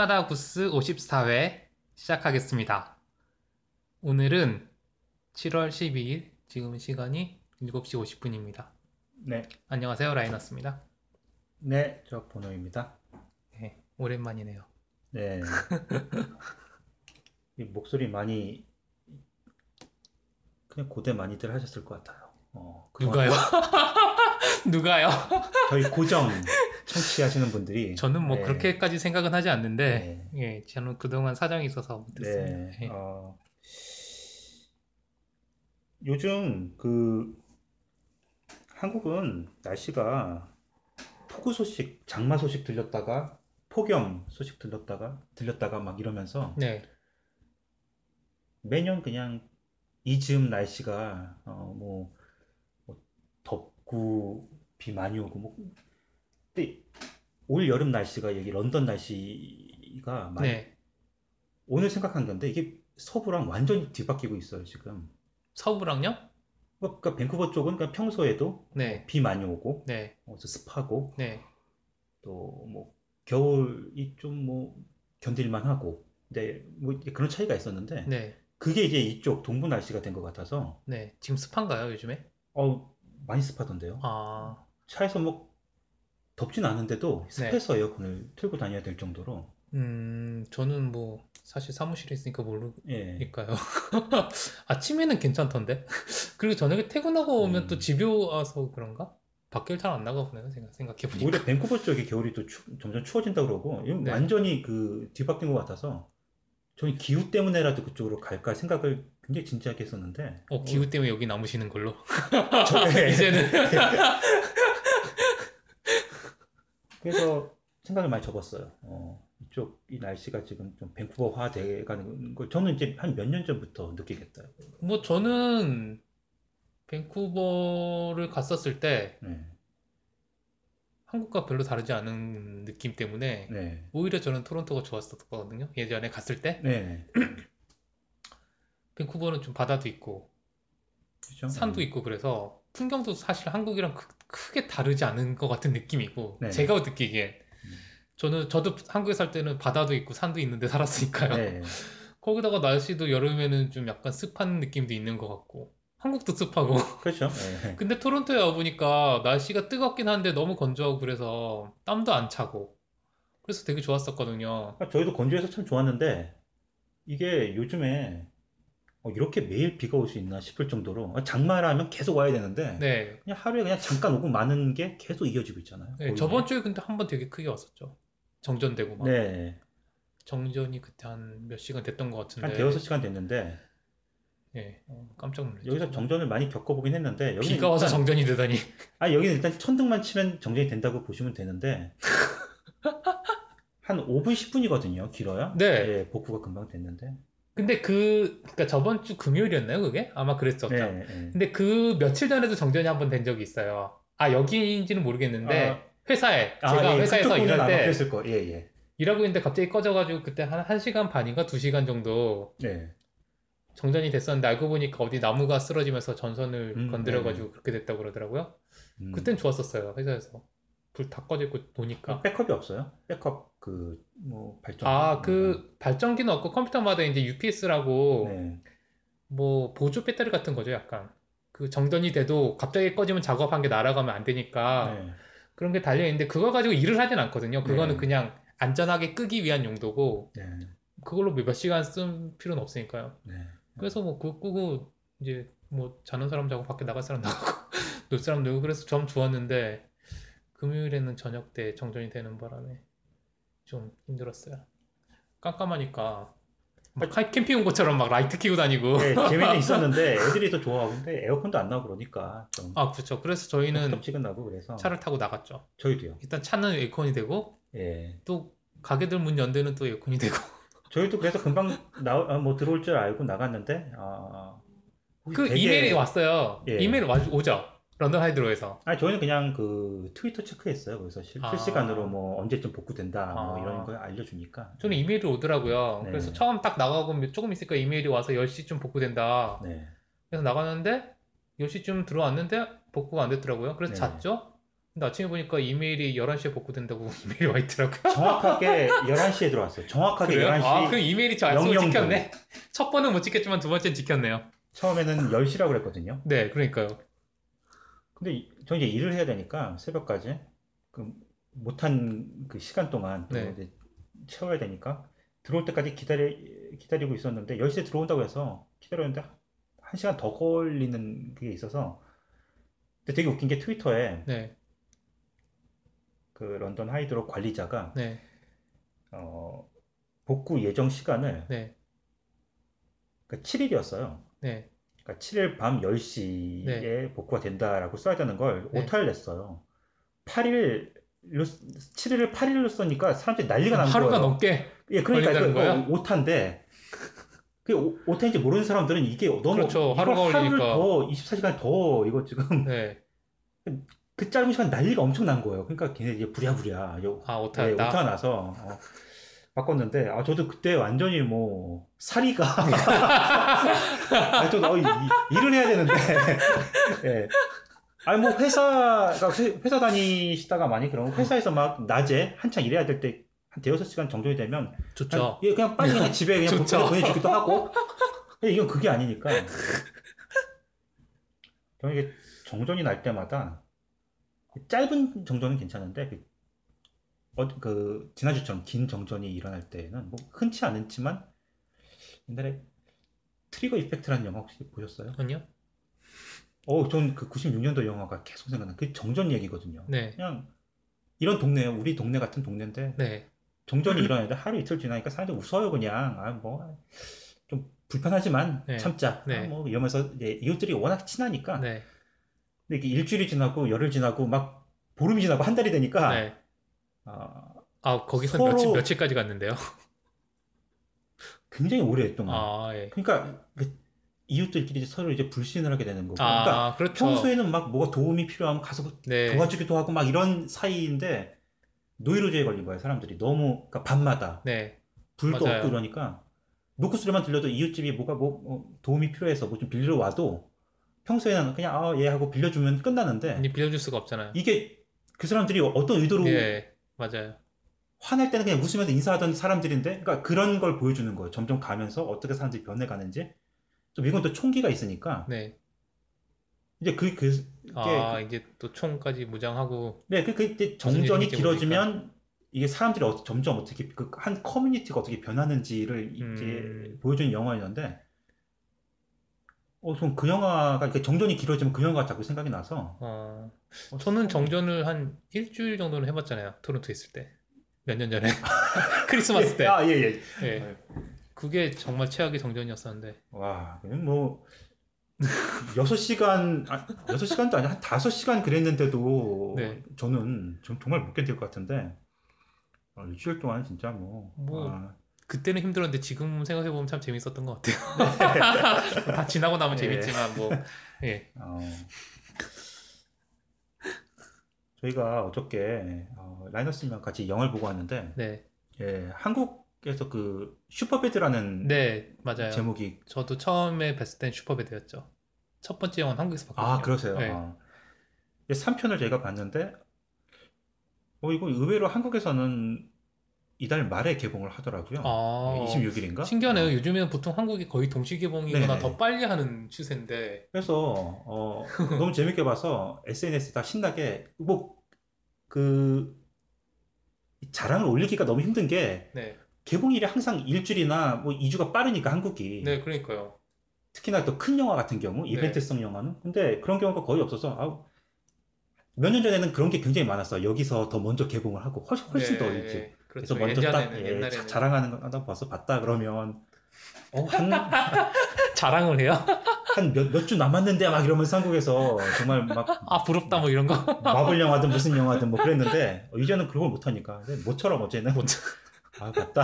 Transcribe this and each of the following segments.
캐나다 구스 54회 시작하겠습니다. 오늘은 7월 12일, 지금 시간이 7시 50분입니다. 네, 안녕하세요, 라이너스입니다. 네, 저 번호입니다. 네, 오랜만이네요. 네. 이 목소리 많이 그냥 고대 많이들 하셨을 것 같아요. 어, 누가요? 누가요? 저희 고정 청취하시는 분들이 저는 뭐 네, 그렇게까지 생각은 하지 않는데, 예, 저는 그동안 사정이 있어서 못했습니다. 네, 예. 어, 요즘 그 한국은 날씨가 폭우 소식, 장마 소식 들렸다가 폭염 소식 들렸다가 들렸다가 막 이러면서 네, 매년 그냥 이 즈음 날씨가 어, 뭐, 뭐 덥고 비 많이 오고 뭐 근데 올 여름 날씨가 여기 런던 날씨가 많이 네. 오늘 생각한 건데 이게 서부랑 완전히 뒤바뀌고 있어요 지금 서부랑요? 그러니까 밴쿠버 쪽은 그냥 평소에도 네, 비 많이 오고 네, 어, 습하고 네, 또뭐 겨울이 좀 뭐 견딜만 하고 근데 뭐 이제 그런 차이가 있었는데 네, 그게 이제 이쪽 동부 날씨가 된 것 같아서 네. 지금 습한가요, 요즘에? 어 많이 습하던데요. 아, 차에서 뭐 덥진 않은데도 네. 습해서 에어컨을 틀고 다녀야 될 정도로 음, 저는 뭐, 사실 사무실에 있으니까 모르, 예. 니까요. 아침에는 괜찮던데. 그리고 저녁에 퇴근하고 오면 음. 또 집에 와서 그런가? 밖을 잘 안 나가 보네요. 생각, 생각해 보니까. 오히려 밴쿠버 쪽이 겨울이 또 추- 점점 추워진다 그러고 이건 네. 완전히 그 뒤바뀐 것 같아서 저희 기후 때문에라도 그쪽으로 갈까 생각을 굉장히 진지하게 했었는데 어, 기후 때문에 여기 남으시는 걸로. 저- 예. 이제는. 그래서 생각을 많이 접었어요. 어, 이쪽 이 날씨가 지금 좀 밴쿠버화 돼가는 걸 저는 이제 한 몇 년 전부터 느끼겠다. 뭐, 저는 밴쿠버를 갔었을 때 네, 한국과 별로 다르지 않은 느낌 때문에 네, 오히려 저는 토론토가 좋았었거든요. 예전에 갔을 때. 네, 밴쿠버는 좀 바다도 있고, 그렇죠. 산도 있고 그래서 풍경도 사실 한국이랑 크, 크게 다르지 않은 것 같은 느낌이고 네. 제가 느끼기엔 음. 저는 저도 한국에 살 때는 바다도 있고 산도 있는데 살았으니까요. 네, 거기다가 날씨도 여름에는 좀 약간 습한 느낌도 있는 것 같고 한국도 습하고 그렇죠. 네. 근데 토론토에 와 보니까 날씨가 뜨겁긴 한데 너무 건조하고 그래서 땀도 안 차고 그래서 되게 좋았었거든요. 아, 저희도 건조해서 참 좋았는데 이게 요즘에 어, 이렇게 매일 비가 올 수 있나 싶을 정도로 아, 장마라면 계속 와야 되는데 네. 그냥 하루에 그냥 잠깐 오고 마는 게 계속 이어지고 있잖아요. 네. 저번 주에 근데 한 번 되게 크게 왔었죠. 정전되고 막 네, 정전이 그때 한 몇 시간 됐던 것한 같은데 대여섯 시간 됐는데 예, 어, 깜짝 놀랐죠. 여기서 정전을 많이 겪어보긴 했는데 여기는 비가 와서 일단- 정전이 되다니. 아 여기는 일단 천둥만 치면 정전이 된다고 보시면 되는데 한 5분 10분이거든요. 길어야. 네. 예, 복구가 금방 됐는데. 근데 그, 그러니까 저번 주 금요일이었나요, 그게? 아마 그랬었죠. 네, 네. 근데 그 며칠 전에도 정전이 한 번 된 적이 있어요. 아, 여기인지는 모르겠는데, 아, 회사에, 아, 제가 예, 회사에서 일할 때. 예, 예. 일하고 있는데 갑자기 꺼져가지고 그때 한 1 시간 반인가 2 시간 정도 네. 정전이 됐었는데 알고 보니까 어디 나무가 쓰러지면서 전선을 음, 건드려가지고 그렇게 됐다고 그러더라고요. 음. 그땐 좋았었어요, 회사에서. 불 다 꺼지고 도니까. 아, 백업이 없어요? 백업 그 뭐 발전. 아, 그 발전기는 없고 컴퓨터마다 이제 UPS라고 네. 뭐 보조 배터리 같은 거죠, 약간. 그 정전이 돼도 갑자기 꺼지면 작업한 게 날아가면 안 되니까 네. 그런 게 달려 있는데 그거 가지고 일을 하진 않거든요. 그거는 네. 그냥 안전하게 끄기 위한 용도고 네. 그걸로 몇 시간 쓸 필요는 없으니까요. 네. 그래서 뭐 그거 끄고 이제 뭐 자는 사람 자고 밖에 나갈 사람 나가고 놀 사람 놀고 그래서 좀 좋았는데 금요일에는 저녁 때 정전이 되는 바람에 좀 힘들었어요. 깜깜하니까 막 카- 캠핑 온 것처럼 막 라이트 켜고 다니고 네, 재미는 있었는데 애들이 더 좋아하고 근데 에어컨도 안 나고 그러니까 좀 아 그렇죠. 그래서 저희는 섭섭지근하고 그래서 차를 타고 나갔죠. 저희도요. 일단 차는 에어컨이 되고 예. 또 가게들 문연 데는 또 에어컨이 되고 저희도 그래서 금방 나, 아, 뭐 들어올 줄 알고 나갔는데 아, 그 되게- 이메일이 왔어요. 예. 이메일 와, 오죠. 런던 하이드로에서. 아니 저희는 그냥 그 트위터 체크했어요. 그래서 실, 아. 실시간으로 뭐 언제쯤 복구된다 뭐 아. 이런 거 알려주니까. 저는 이메일이 오더라고요. 네. 그래서 처음 딱 나가고 조금 있으니까 이메일이 와서 10시쯤 복구된다. 네. 그래서 나갔는데 10시쯤 들어왔는데 복구가 안 됐더라고요. 그래서 네. 잤죠. 근데 아침에 보니까 이메일이 11시에 복구된다고 이메일이 와 있더라고요. 정확하게 11시에 들어왔어요. 정확하게 그래요? 11시. 아, 그럼 이메일이 저 약속을 00 지켰네. 첫 번은 못 지켰지만 두 번째는 지켰네요. 처음에는 10시라고 그랬거든요. 네, 그러니까요. 근데 이- 저 이제 일을 해야 되니까 새벽까지 그 못한 그 시간 동안 또 네. 이제 채워야 되니까 들어올 때까지 기다려 기다리고 있었는데 10시에 들어온다고 해서 기다렸는데 한 시간 더 걸리는 게 있어서 근데 되게 웃긴 게 트위터에 네, 그 런던 하이드로 관리자가 네, 어, 복구 예정 시간을 네, 그러니까 7일이었어요. 네. 그러니까 7일 밤 10시에 복구가 된다라고 써야 되는 걸 네. 오타를 냈어요. 8일 7일을 8일로 쓰니까 사람들이 난리가 난 하루가 거예요. 넘게. 예, 그러니까 거야? 오타인데 그 오- 오타인지 모르는 사람들은 이게 너무 그렇죠. 하루가 하루를. 더 24시간 더 이거 지금 네. 그 짧은 시간 난리가 엄청 난 거예요. 그러니까 걔네 이제 부랴부랴 요- 아, 예, 오타였다. 오타 나서 어, 바꿨는데 아 저도 그때 완전히 뭐 사리가 아, 저도 어, 일을 해야 되는데 예. 아니 뭐 회사가 회- 회사 다니시다가 많이 그런 회사에서 막 낮에 한창 일해야 될 때 한 대여섯 시간 정도 되면 좋죠. 그냥, 예, 그냥 빨리 그냥 집에 그냥 좋죠. 보내- 보내주기도 하고 근데 이건 그게 아니니까 저는 이게 정전이 날 때마다 짧은 정전은 괜찮은데 그, 어, 그 지난주처럼 긴 정전이 일어날 때는 뭐 흔치 않지만 옛날에 트리거 이펙트라는 영화 혹시 보셨어요? 아니요? 어, 전 그 96년도 영화가 계속 생각나. 그 정전 얘기거든요. 네, 그냥 이런 동네예요. 우리 동네 같은 동네인데 네, 정전이 일어나는데 하루 이틀 지나니까 사람들 웃어요 그냥 아 뭐 좀 불편하지만 네. 참자 네. 아, 뭐 이러면서 이제 이웃들이 워낙 친하니까 네, 근데 이게 일주일이 지나고 열흘 지나고 막 보름이 지나고 한 달이 되니까 네. 아, 아, 거기서 서로- 며칠, 며칠까지 갔는데요? 굉장히 오랫동안 아, 예. 그러니까 그 이웃들끼리 서로 이제 불신을 하게 되는 거고 그러니까 아, 그렇죠. 평소에는 막 뭐가 도움이 필요하면 가서 네, 도와주기도 하고 막 이런 사이인데 노이로제에 걸린 거예요 사람들이 너무 그러니까 밤마다 네, 불도 맞아요. 없고 이러니까 노크 소리만 들려도 이웃집이 뭐가 뭐 어, 도움이 필요해서 뭐 좀 빌리러 와도 평소에는 그냥 아예 하고 빌려주면 끝나는데 아니, 빌려줄 수가 없잖아요. 이게 그 사람들이 어떤 의도로 예, 맞아요. 화낼 때는 그냥 웃으면서 인사하던 사람들인데 그러니까 그런 걸 보여주는 거예요 점점 가면서 어떻게 사람들이 변해가는지 또 미국은 또 총기가 있으니까 네. 이제 그, 그, 아, 이제 또 총까지 무장하고, 네, 그, 그, 정전이 길어지면 이게 사람들이 어- 점점 어떻게 그 한 커뮤니티가 어떻게 변하는지를 이제 음. 보여주는 영화였는데 어, 전그 영화가 이렇게 정전이 길어지면 그 영화가 자꾸 생각이 나서 어, 어, 저는 정전을 한 일주일 정도는 해봤잖아요. 토론토 있을 때. 몇 년 전에. 크리스마스 때. 아, 예, 예. 예. 그게 정말 최악의 정전이었었는데. 와, 뭐 6시간 아, 6시간도 아니야. 한 5시간 그랬는데도 네. 저는 좀 정말 못 견딜 것 같은데 어, 일주일 동안 진짜 뭐, 뭐, 아, 그때는 힘들었는데 지금 생각해 보면 참 재밌었던 것 같아요. 다 지나고 나면 예. 재밌지만, 뭐, 예. 어. 저희가 어저께 어, 라이너스님과 같이 영화를 보고 왔는데 네. 예, 한국에서 그 슈퍼배드라는 네, 맞아요. 제목이 저도 처음에 뵀을 땐 슈퍼배드였죠. 첫 번째 영화는 한국에서 봤거든요. 아 그러세요. 네. 어. 3편을 저희가 봤는데 어 이거 의외로 한국에서는 이달 말에 개봉을 하더라고요. 아, 26일인가? 신기하네요. 요즘에는 보통 한국이 거의 동시 개봉이거나 네네. 더 빨리 하는 추세인데. 그래서 어, 너무 재밌게 봐서 SNS 다 신나게 뭐그 자랑을 올리기가 너무 힘든 게 네. 개봉일이 항상 일주일이나 뭐 2주가 빠르니까 한국이 네, 그러니까요. 특히나 또 큰 영화 같은 경우 네. 이벤트성 영화는 근데 그런 경우가 거의 없어서 몇년 전에는 그런 게 굉장히 많았어요. 여기서 더 먼저 개봉을 하고 훨씬 훨씬 더 일찍. 네, 그래서 그렇죠. 먼저 딱 예전에는, 예, 옛날에는 자랑하는 거 하다 벌써 봤다 그러면 어, 한 자랑을 해요? 한 몇 몇 주 남았는데 막 이러면서 한국에서 정말 막 아, 부럽다 뭐 이런 거. 마블 영화든 무슨 영화든 뭐 그랬는데 어, 이제는 그런 걸 못 하니까 근데 모처럼 어제는 못- 아 봤다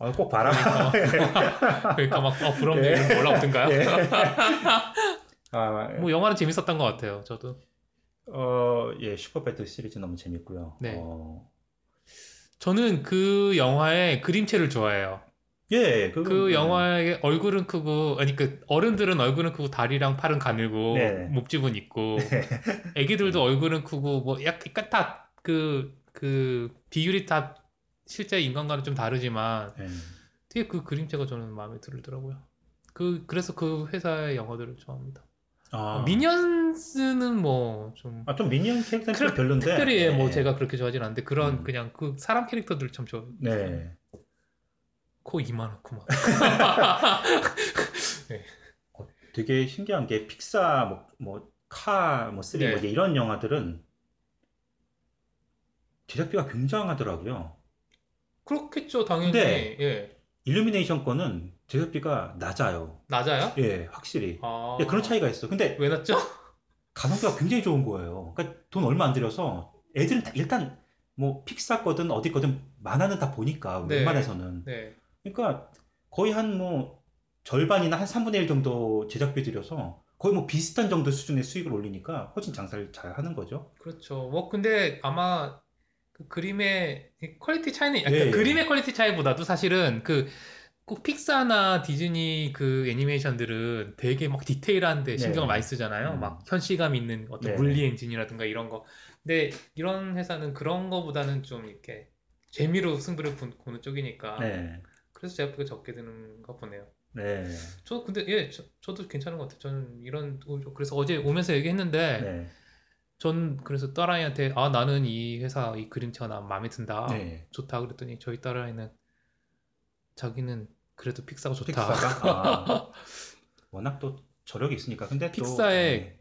아, 꼭 봐라 그러니까 막 어, 부럽네 예. 이런 거 올라오던가요? 예. 아, 뭐 영화는 재밌었던 것 같아요. 저도. 어, 예, 슈퍼배트 시리즈 너무 재밌고요. 네. 어, 저는 그 영화의 그림체를 좋아해요. 예, 그 그거- 영화의 얼굴은 크고 아니 그 어른들은 얼굴은 크고 다리랑 팔은 가늘고 네. 목집은 있고 애기들도 얼굴은 크고 뭐 약간 다 그 그 비율이 다 실제 인간과는 좀 다르지만 예. 되게 그 그림체가 저는 마음에 들더라고요. 그 그래서 그 회사의 영화들을 좋아합니다. 아, 미니언스는 뭐 좀 아, 좀 미니언 캐릭터는 특- 좀 별론데. 특별히 예. 뭐 제가 그렇게 좋아하진 않는데 그런 음. 그냥 그 사람 캐릭터들 참 좋아요. 네. 코 이만하고 막. 되게 신기한 게 픽사 뭐, 뭐 카, 뭐 three 네. 뭐 이런 영화들은 제작비가 굉장하더라고요. 그렇겠죠 당연히. 근데- 예. 일루미네이션 거는 제작비가 낮아요. 낮아요? 예, 확실히. 아. 예, 그런 차이가 있어. 근데 왜 낮죠? 가성비가 굉장히 좋은 거예요. 그러니까 돈 얼마 안 들여서 애들은 다 일단 뭐 픽사 거든 어디 거든 만화는 다 보니까 네. 웬만해서는. 네. 그러니까 거의 한 뭐 절반이나 한 3분의 1 정도 제작비 들여서 거의 뭐 비슷한 정도 수준의 수익을 올리니까 훨씬 장사를 잘 하는 거죠. 그렇죠. 뭐 근데 아마 그 그림의 quality 차이는 약간 예, 예. 그림의 quality 차이보다도 사실은 그 꼭 픽사나 디즈니 그 애니메이션들은 되게 막 디테일한 데 신경을 네. 많이 쓰잖아요. 음. 막 현실감 있는 어떤 네. 물리 엔진이라든가 이런 거. 근데 이런 회사는 그런 거보다는 좀 이렇게 재미로 승부를 보- 보는 쪽이니까 네. 그래서 제작비가 적게 드는가 보네요. 네. 저 근데 예, 저, 저도 괜찮은 것 같아요. 저는 이런 그래서 어제 오면서 얘기했는데 네. 전 그래서 딸아이한테 아 나는 이 회사 이 그림체가 나 마음에 든다 네. 좋다 그랬더니 저희 딸아이는 자기는 그래도 픽사가 좋다 픽사가 아, 워낙 또 저력이 있으니까. 근데 또 픽사의 네.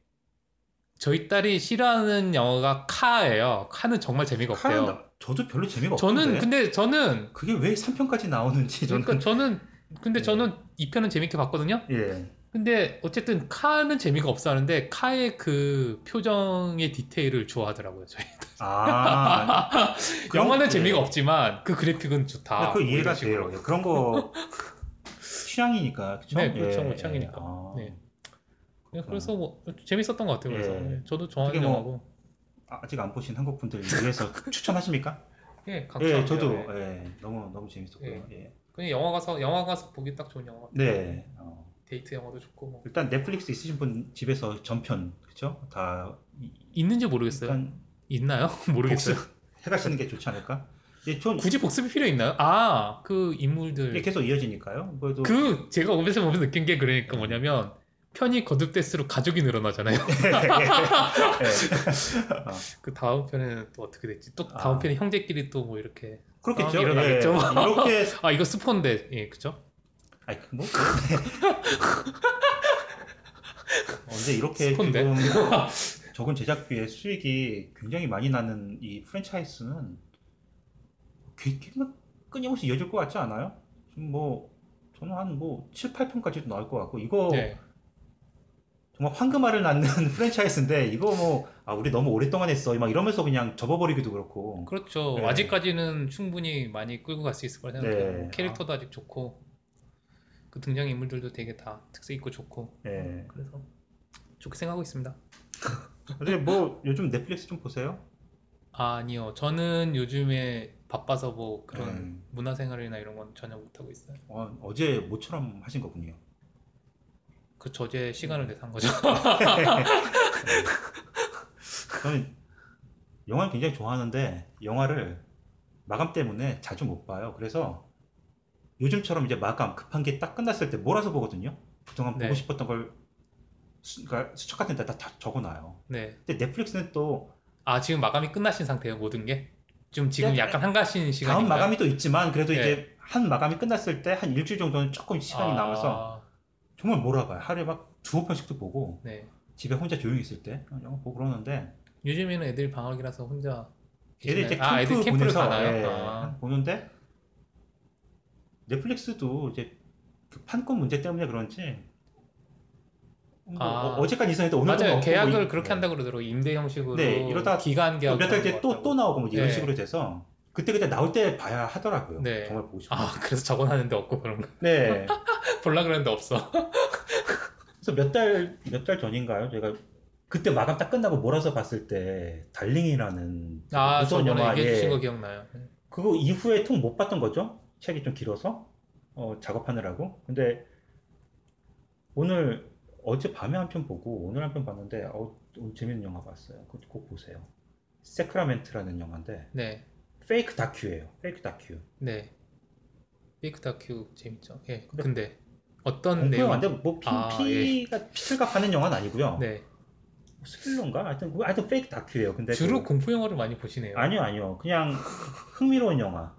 저희 딸이 싫어하는 영화가 카예요 카는 정말 재미가 없대요 카는 나- 저도 별로 재미가 저는 없던데. 근데 저는 그게 왜 3편까지 나오는지 저는 그러니까 저는 근데 네. 저는 2편은 재밌게 봤거든요 예. 근데 어쨌든 카는 재미가 없어 하는데 카의 그 표정의 디테일을 좋아하더라고요 저희 아, 영화는 예. 재미가 없지만 그 그래픽은 좋다 그뭐 이해가 식으로. 돼요. 예, 그런 거 취향이니까. 그쵸? 네, 그렇죠. 예, 뭐 예. 취향이니까. 아, 네. 그냥 그래서 뭐 재밌었던 것 같아요. 그래서 예. 네, 저도 좋아하는 뭐- 영화고. 아직 안 보신 한국 분들 위해서 추천하십니까? 예, 예. 저도 네. 예, 너무 너무 재밌었고요. 예. 그냥 영화 가서 영화 가서 보기 딱 좋은 영화. 네. 어, 데이트 영화도 좋고 뭐. 일단 넷플릭스 있으신 분 집에서 전편 그렇죠? 다 이- 있는지 모르겠어요. 일단 있나요? 모르겠어요. 복습 해가시는 게 좋지 않을까? 예, 전 굳이 복습이 필요 있나요? 아, 그 인물들. 계속 이어지니까요. 그래도 그 제가 오면서 보면서 느낀 게 그러니까 뭐냐면 편이 거듭될수록 가족이 늘어나잖아요. 예. 어, 그 다음 편에는 또 어떻게 됐지? 또 다음 아. 편에 형제끼리 또 뭐 이렇게 그렇겠죠. 상황이 일어나겠죠. 예, 이렇게 아 이거 스폰데 예 그죠? 아니 뭐 언제 이렇게? 지금 적은 제작비의 수익이 굉장히 많이 나는 이 프랜차이즈는 끊임없이 이어질 것 같지 않아요? 지금 뭐 저는 한 뭐 7, 8편까지도 나올 것 같고 이거 네. 정말 황금알을 낳는 프랜차이즈인데 이거 뭐 아 우리 너무 오랫동안 했어 막 이러면서 그냥 접어버리기도 그렇고 그렇죠. 네. 아직까지는 충분히 많이 끌고 갈 수 있을 거라 생각해요. 네. 뭐 캐릭터도 아 직 좋고 그 등장 인물들도 되게 다 특색 있고 좋고 예. 그래서 좋게 생각하고 있습니다. 근데 뭐 요즘 넷플릭스 좀 보세요? 아, 아니요. 저는 요즘에 바빠서 뭐 그런 음. 문화생활이나 이런 건 전혀 못 하고 있어요. 어, 어제 모처럼 하신 거군요. 그 저제 시간을 내서 한 거죠. 저는 영화를 굉장히 좋아하는데 영화를 마감 때문에 자주 못 봐요. 그래서 요즘처럼 이제 마감 급한 게 딱 끝났을 때 몰아서 보거든요. 그동안 네. 보고 싶었던 걸 수, 그러니까 수첩 같은 데다 다 적어놔요. 네. 근데 넷플릭스는 또 아, 지금 마감이 끝나신 상태예요, 모든 게? 좀 지금 야, 약간 한가신 시간인가요? 다음 마감이 또 있지만 그래도 네. 이제 한 마감이 끝났을 때 한 일주일 정도는 조금 시간이 아, 남아서 정말 몰아봐요. 하루에 막 두어 편씩도 보고 네. 집에 혼자 조용히 있을 때 영화 보고 그러는데 요즘에는 애들 방학이라서 혼자 얘들 이제 계시나요? 아, 애들 캠프 캠프를 보내서 가나요? 예, 아, 보는데 넷플릭스도 이제 그 판권 문제 때문에 그런지 뭐 아. 어, 제까지 있었는데 오늘도 맞아요. 계약을 뭐 이- 그렇게 한다 그러더라고요. 임대 형식으로 네, 이러다 기간 계약 몇달 뒤에 또또 나오고 뭐 이런 네. 식으로 돼서 그때 그때 나올 때 봐야 하더라고요. 네. 정말 보고 싶어. 아, 그래서 적어놨는데 없고 그런 거. 네. 볼라 그랬는데 없어. 그래서 몇 달 몇 달 전인가요? 제가 그때 마감 딱 끝나고 몰아서 봤을 때 달링이라는 아, 무서운 영화에 얘기해 주신 거 기억나요. 네. 그거 이후에 통 못 봤던 거죠? 책이 좀 길어서 어, 작업하느라고. 근데 오늘 어제 밤에 한 편 보고 오늘 한 편 봤는데 어, 오늘 재밌는 영화 봤어요. 그거 꼭 보세요. Sacrament라는 영화인데 네, 페이크 다큐예요. 페이크 다큐. 네. 페이크 다큐 재밌죠. 예. 근데 근데 어떤 공포 내용? 영화인데 뭐 피, 아, 피가 피를 갚는 영화는 아니고요. 네. 스릴러인가? 하여튼 그- 하여튼 페이크 다큐예요. 근데 주로 그- 공포 영화를 많이 보시네요. 아니요 아니요 그냥 흥미로운 영화.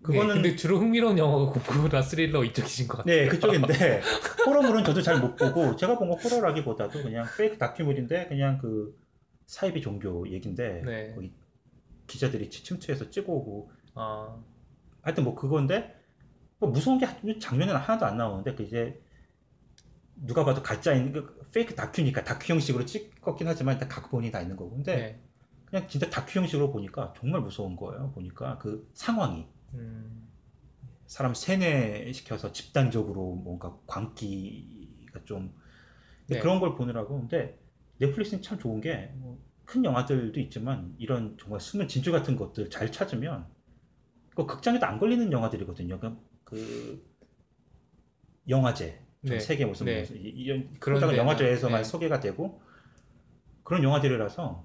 예, 그거는 근데 주로 흥미로운 영화가 공포나 스릴러 이쪽이신 것 같아요. 네, 그쪽인데 호러물은 저도 잘 못 보고 제가 본거 호러라기보다도 그냥 페이크 다큐물인데 그냥 그 사이비 종교 얘긴데 네. 거기 기자들이 치- 침투해서 찍어오고 아, 하여튼 뭐 그건데 뭐 무서운 게 장면은 하나도 안 나오는데 그 이제 누가 봐도 가짜인 그 페이크 다큐니까 다큐 형식으로 찍었긴 하지만 일단 각본이 다 있는 거고 근데 네. 그냥 진짜 다큐 형식으로 보니까 정말 무서운 거예요 보니까 그 상황이 음, 사람 세뇌시켜서 집단적으로 뭔가 광기가 좀 네. 그런 걸 보느라고 근데 넷플릭스는 참 좋은 게뭐 큰 영화들도 있지만 이런 정말 숨은 진주 같은 것들 잘 찾으면 그 극장에도 안 걸리는 영화들이거든요. 그, 그 영화제 전 네. 세계 무슨 네. 이- 이런 그런 영화제에서만 네. 소개가 되고 그런 영화들이라서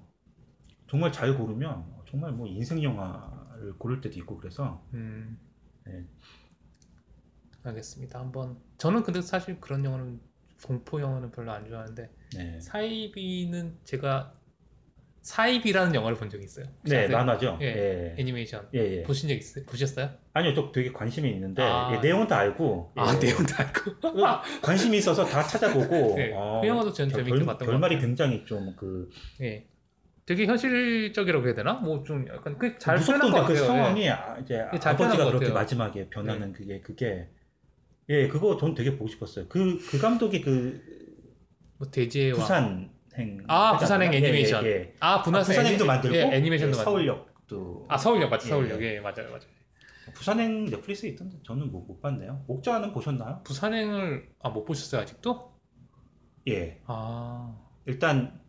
정말 잘 고르면 정말 뭐 인생 영화 를 고를 때도 있고 그래서 음. 네. 알겠습니다. 한번 저는 근데 사실 그런 영화는 공포 영화는 별로 안 좋아하는데 네, 사이비는 제가 사이비라는 영화를 본 적이 있어요. 네? 만화죠. 예. 예. 애니메이션 예, 예. 보신 적 있어요? 보셨어요? 아니요, 또 되게 관심이 있는데 아. 예, 내용은 다 알고 아 예, 내용도 알고. 관심이 있어서 다 찾아보고 네, 어, 그 영화도 전저 재밌게 결, 봤던 것 결말이 같아요. 굉장히 좀그 예. 되게 현실적이라고 해야 되나? 뭐 좀 약간 그잘 표현한 것그 같아요. 상황이 아, 이제 예, 아버지가 것 그렇게 같아요. 마지막에 변하는 그게 그게 예 그거 전 되게 보고 싶었어요. 그 그 감독이 그 뭐 대지와 부산 행 아, 하지 부산행? 예, 애니메이션. 예, 예. 아 아, 분화사 부산행도 애니- 만들고 예, 애니메이션도 예, 만들고 서울역도 아 서울역 맞죠 예, 서울역 예. 예 맞아요 맞아요 부산행 넷플릭스에 있던데 저는 뭐, 못 봤네요. 옥자는 보셨나요? 부산행을 아 못 보셨어요 아직도? 예 아 일단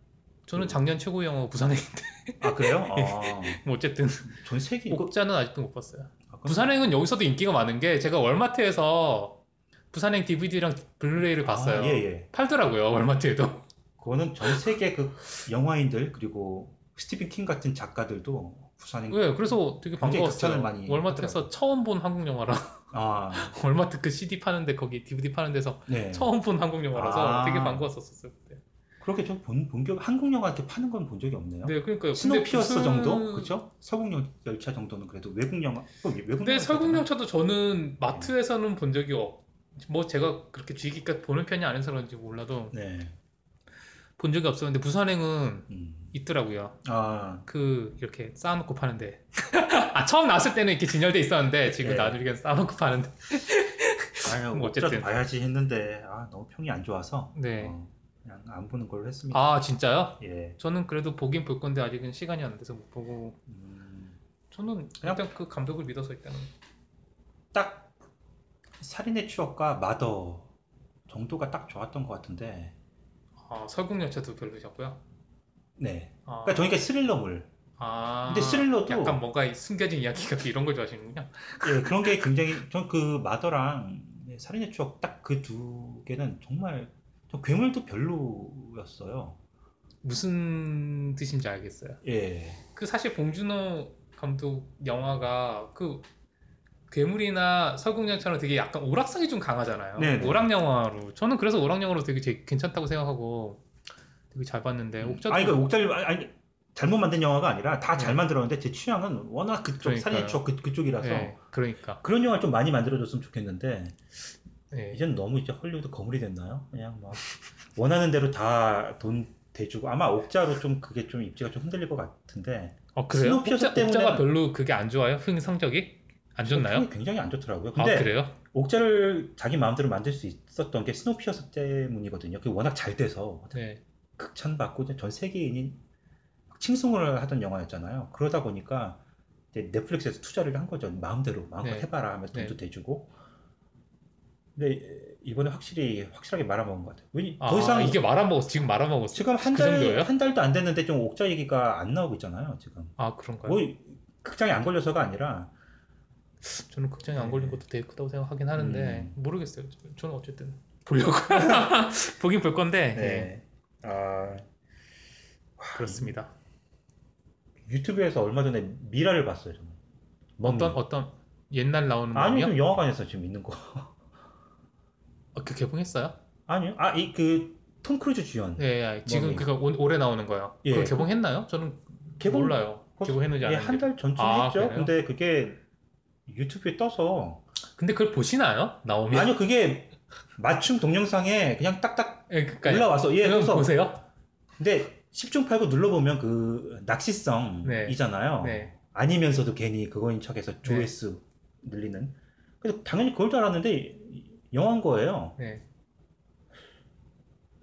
저는 작년 최고 영화 부산행인데. 아 그래요? 아, 뭐 어쨌든. 전 세계 이거 옥자는 아직도 못 봤어요. 아, 부산행은 여기서도 인기가 많은 게 제가 월마트에서 부산행 DVD랑 블루레이를 봤어요. 아, 예, 예. 팔더라고요 월마트에도. 그거는 전 세계 그 영화인들 그리고 스티븐 킹 같은 작가들도 부산행 네, 그래서 되게 반가웠어요. 많이 월마트에서 처음 본 한국 영화라 아, 월마트 그 CD 파는데 거기 DVD 파는 데서 네. 처음 본 한국 영화라서 아. 되게 반가웠었어요 그때 그렇게 좀 본, 본격 한국 영화 이렇게 파는 건 본 적이 없네요. 네 그러니까 Snowpiercer 정도, 그렇죠? 설국 열- 열차 정도는 그래도 외국 영화, 뭐 외국 근데 영화 설국열차도 저는 마트에서는 본 적이 없. 뭐 제가 그렇게 주의 깊게 보는 편이 아니어서 그런지 몰라도 네, 본 적이 없었는데 부산행은 음. 있더라고요. 아, 그 이렇게 쌓아놓고 파는데 아 처음 나왔을 때는 이렇게 진열돼 있었는데 지금 네. 나중에 쌓아놓고 파는데 아유, 뭐 어쨌든. 봐야지 했는데 아 너무 평이 안 좋아서 네. 어, 그냥 안 보는 걸로 했습니다. 아 진짜요? 예, 저는 그래도 보긴 볼 건데 아직은 시간이 안 돼서 못 보고 음, 저는 그냥- 일단 그 감독을 믿어서 일단은 딱 살인의 추억과 마더 정도가 딱 좋았던 것 같은데, 아 설국열차도 별로셨고요. 네. 아, 그러니까 저희가 스릴러물. 아, 근데 스릴러도- 약간 뭔가 숨겨진 이야기가 이런 걸 좋아하시는군요. 예, 그런 게 굉장히 전 그 마더랑 네, 살인의 추억 딱 그 두 개는 정말 저 괴물도 별로였어요. 무슨 뜻인지 알겠어요. 예, 그 사실 봉준호 감독 영화가 그 괴물이나 설국열차는 되게 약간 오락성이 좀 강하잖아요. 네, 네. 오락 영화로 저는 그래서 오락 영화로 되게 제- 괜찮다고 생각하고 되게 잘 봤는데 옥자도 아니 그 옥자를 아니 잘못 만든 영화가 아니라 다 잘 네. 만들었는데 제 취향은 워낙 그쪽 그러니까요. 살인의 추억 그, 그쪽이라서 네, 그러니까 그런 영화 좀 많이 만들어줬으면 좋겠는데 네. 이제는 너무 이제 헐리우드 거물이 됐나요? 그냥 막 원하는 대로 다 돈 대주고 아마 옥자로 좀 그게 좀 입지가 좀 흔들릴 것 같은데 어 그래요? 옥자, 때문에는- 옥자가 별로 그게 안 좋아요? 흥 성적이 안 좋나요? 평이 굉장히 안 좋더라고요. 아 근데 그래요? 옥자를 자기 마음대로 만들 수 있었던 게 Snowpiercer 때문이거든요. 그게 워낙 잘 돼서 네. 극찬받고 전 세계인이 칭송을 하던 영화였잖아요. 그러다 보니까 넷플릭스에서 투자를 한 거죠. 마음대로 마음껏 네. 해봐라 하면서 돈도 네. 대주고. 근데 이번에 확실히 확실하게 말아먹은 것 같아요. 왜냐 아더 이상 이게 말아먹었어 지금 말아먹었어. 지금 한그달 달도 안 됐는데 좀 옥자 얘기가 안 나오고 있잖아요. 지금 아 그런가요? 뭐 극장에 안 걸려서가 아니라 저는 극장에 안 걸린 네. 것도 되게 크다고 생각하긴 하는데 음. 모르겠어요. 저는 어쨌든 보려고 보긴 볼 건데 예, 네. 아, 그렇습니다. 유튜브에서 얼마 전에 미라를 봤어요. 저는. 어떤 멍. 어떤 옛날 나오는 아니요, 놈이요? 좀 영화관에서 지금 있는 거. 어, 그 개봉했어요? 아니요, 아, 이 그 톰 크루즈 주연. 네, 예, 지금. 그거 올- 올해 나오는 거요. 예. 그거 개봉했나요? 저는 개봉- 몰라요. 개봉했는지 예, 아닌지. 한달 전쯤 아, 했죠. 그래요? 근데 그게 유튜브에 떠서 근데 그걸 보시나요? 나오면? 아니요, 그게 맞춤 동영상에 그냥 딱딱 예, 그러니까 올라와서 예, 그럼 그래서 보세요. 근데 10중 8구 눌러보면 그 네. 낚시성이잖아요. 네. 아니면서도 괜히 그거인 척해서 조회수 늘리는. 그래서 당연히 그걸 줄 알았는데 영화인 거예요. 네.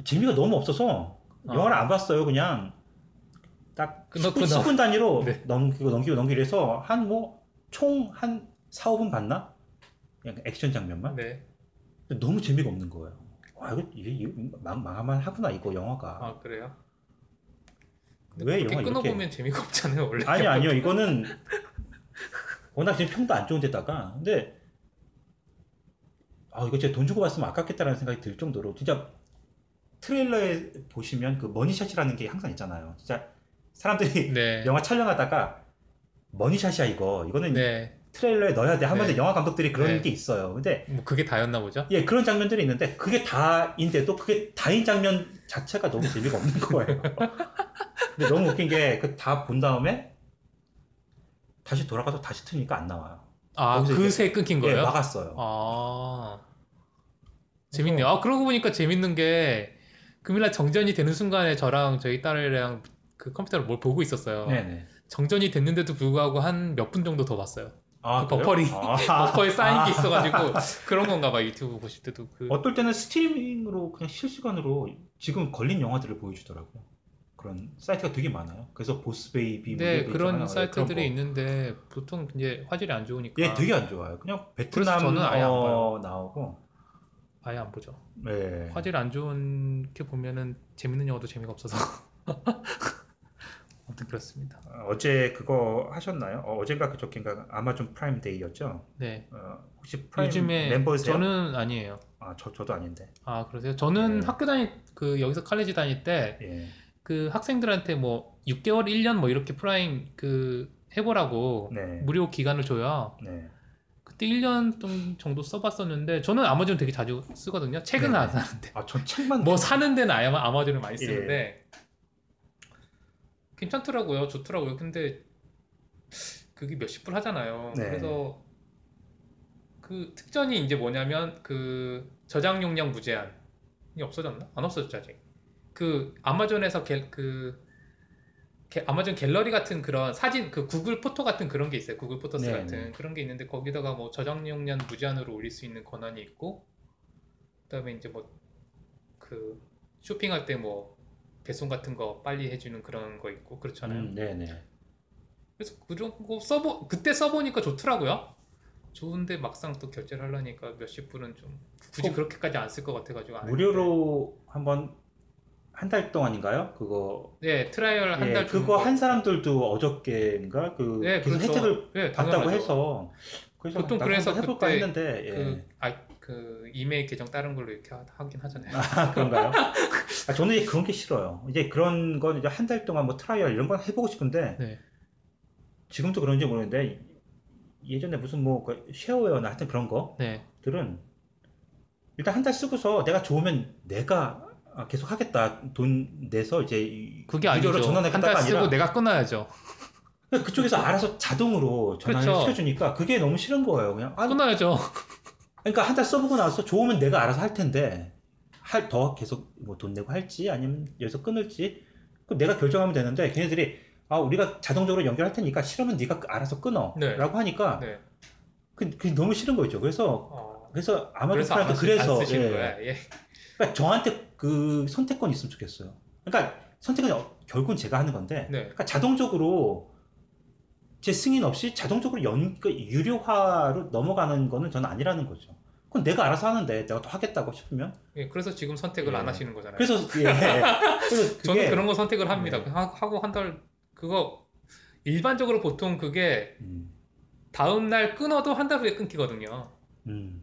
재미가 너무 없어서 아. 영화를 안 봤어요. 그냥 딱 끊어, 10분, 끊어. 10분 단위로 네. 넘기고 넘기고 넘기고 해서 한 뭐 총 한 4, 5분 봤나? 그냥 액션 장면만? 네. 너무 재미가 없는 거예요. 와 이거 이게 망, 망하만 하구나 이거 영화가. 아 그래요? 왜 영화 이렇게 끊어보면 재미가 없잖아요 원래. 아니 아니요 이거는 워낙 지금 평도 안 좋은 데다가 근데 아 이거 진짜 돈 주고 봤으면 아깝겠다라는 생각이 들 정도로 진짜 트레일러에 보시면 그 money shot이라는 게 항상 있잖아요 진짜 사람들이 네. 영화 촬영하다가 money shot이야 이거 이거는 네. 트레일러에 넣어야 돼 하면서 네. 영화 감독들이 그런 네. 게 있어요 근데 뭐 그게 다였나 보죠. 예 그런 장면들이 있는데 그게 다인데도 그게 다인 장면 자체가 너무 재미가 없는 거예요 근데 너무 웃긴 게 그 다 본 다음에 다시 돌아가서 다시 트니까 안 나와요 아 그새 끊긴 예, 거예요? 막았어요 아 재밌네요. 아 그러고 보니까 재밌는 게 금일날 정전이 되는 순간에 저랑 저희 딸이랑 그 컴퓨터를 뭘 보고 있었어요. 네네 정전이 됐는데도 불구하고 한 몇 분 정도 더 봤어요. 아, 그? 버퍼링, 아. 버퍼에 쌓인 게 있어가지고 그런 건가 봐 유튜브 보실 때도 그 어떨 때는 스트리밍으로 그냥 실시간으로 지금 걸린 영화들을 보여주더라고요 그런 사이트가 되게 많아요 그래서 보스베이비 뭐 네, 거 그런. 사이트들이. 있는데 보통 이제 화질이 안 좋으니까 예 되게 안 좋아요 그냥 베트남 저는 아예 안 어, 나오고 아예 안 보죠. 네. 화질 안 좋게 보면은 재밌는 영화도 재미가 없어서 아무튼 그렇습니다. 어, 어제 그거 하셨나요? 어, 어젠가 그저께인가 아마존 프라임 데이였죠? 네, 어, 혹시 프라임 요즘에 멤버세요? 저는 아니에요. 아, 저, 저도 아닌데. 아 그러세요? 저는 네. 학교 다닐 그 여기서 칼레지 다닐 때 예. 그 학생들한테 뭐 6개월, 1년 뭐 이렇게 프라임 그 해보라고 네. 무료 기간을 줘요. 네. 그때 1년 동- 정도 써봤었는데 저는 아마존 되게 자주 쓰거든요. 책은 네. 안 사는데 아, 전 책만 뭐 사는 데는 아마 아마존을 많이 예. 쓰는데 괜찮더라고요. 좋더라고요. 근데 그게 몇십 불 하잖아요. 네. 그래서 그 특전이 이제 뭐냐면 그 저장 용량 무제한이 없어졌나? 안 없어졌죠 아직. 그 아마존에서 갤, 그 게- 아마존 갤러리 같은 그런 사진 그 구글 포토 같은 그런 게 있어요. 구글 포토스 네, 같은 네. 그런 게 있는데 거기다가 뭐 저장 용량 무제한으로 올릴 수 있는 권한이 있고 그다음에 이제 뭐 그 쇼핑할 때 뭐 배송 같은 거 빨리 해주는 그런 거 있고 그렇잖아요. 음, 네네. 그래서 그런 거 써보 그때 써보니까 좋더라고요. 좋은데 막상 또 결제를 하려니까 몇십 불은 좀 굳이 꼭 그렇게까지 안 쓸 것 같아가지고. 무료로 한번 한 달 동안인가요? 그거 네 trial 한 예, 달 그거 한 사람들도 어저께인가 그 네, 계속 그렇죠. 혜택을 네, 받다고 당연하죠. 해서 그래서 보통 그래서 해볼까 했는데 예. 그, 아, 그 이메일 계정 다른 걸로 이렇게 하- 하긴 하잖아요. 아, 그런가요? 아, 저는 이제 그런 게 싫어요. 이제 그런 건 이제 한 달 동안 뭐 trial 이런 건 해보고 싶은데 네. 지금도 그런지 모르는데 예전에 무슨 뭐그 shareware나 하여튼 그런 네. 것들은 일단 한 달 쓰고서 내가 좋으면 내가 아, 계속 하겠다 돈 내서 이제 이- 그게 아니죠. 달 쓰고 아니라 내가 끊어야죠. 그쪽에서 알아서 자동으로 전환을 그렇죠. 시켜주니까 그게 너무 싫은 거예요. 그냥 아, 끊어야죠. 그러니까 한 달 써보고 나서 좋으면 내가 알아서 할 텐데 할 더 계속 뭐 돈 내고 할지 아니면 여기서 끊을지 그 내가 결정하면 되는데 걔네들이 아 우리가 자동적으로 연결할 테니까 싫으면 네가 알아서 끊어라고 네. 하니까 네. 그, 그게 너무 싫은 거죠. 그래서 어, 그래서 아마존 그래서 그래서 예. 예. 그러니까 저한테 그 선택권이 있으면 좋겠어요. 그러니까 선택은 어- 결국은 제가 하는 건데 네. 그러니까 자동적으로 제 승인 없이 자동적으로 연, 그 유료화로 넘어가는 거는 저는 아니라는 거죠. 그건 내가 알아서 하는데 내가 또 하겠다고 싶으면. 예, 그래서 지금 선택을 예. 안 하시는 거잖아요. 그래서, 예. 그래서 저는 그게, 그런 거 선택을 합니다. 네. 하- 하고 한 달 그거 일반적으로 보통 그게 음, 다음 날 끊어도 한 달 후에 끊기거든요. 음.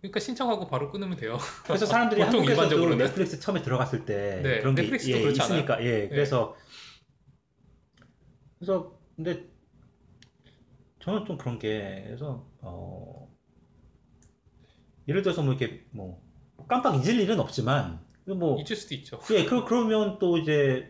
그러니까 신청하고 바로 끊으면 돼요. 그래서 사람들이 한국에서도. 넷플릭스 처음에 들어갔을 때 네, 그런 게 예, 그렇지 있으니까 예 그래서 그래서 근데 저는 좀 그런 게 그래서 어 예를 들어서 뭐 이렇게 뭐 깜빡 잊을 일은 없지만 뭐 잊을 수도 있죠. 예, 그, 그러면 또 이제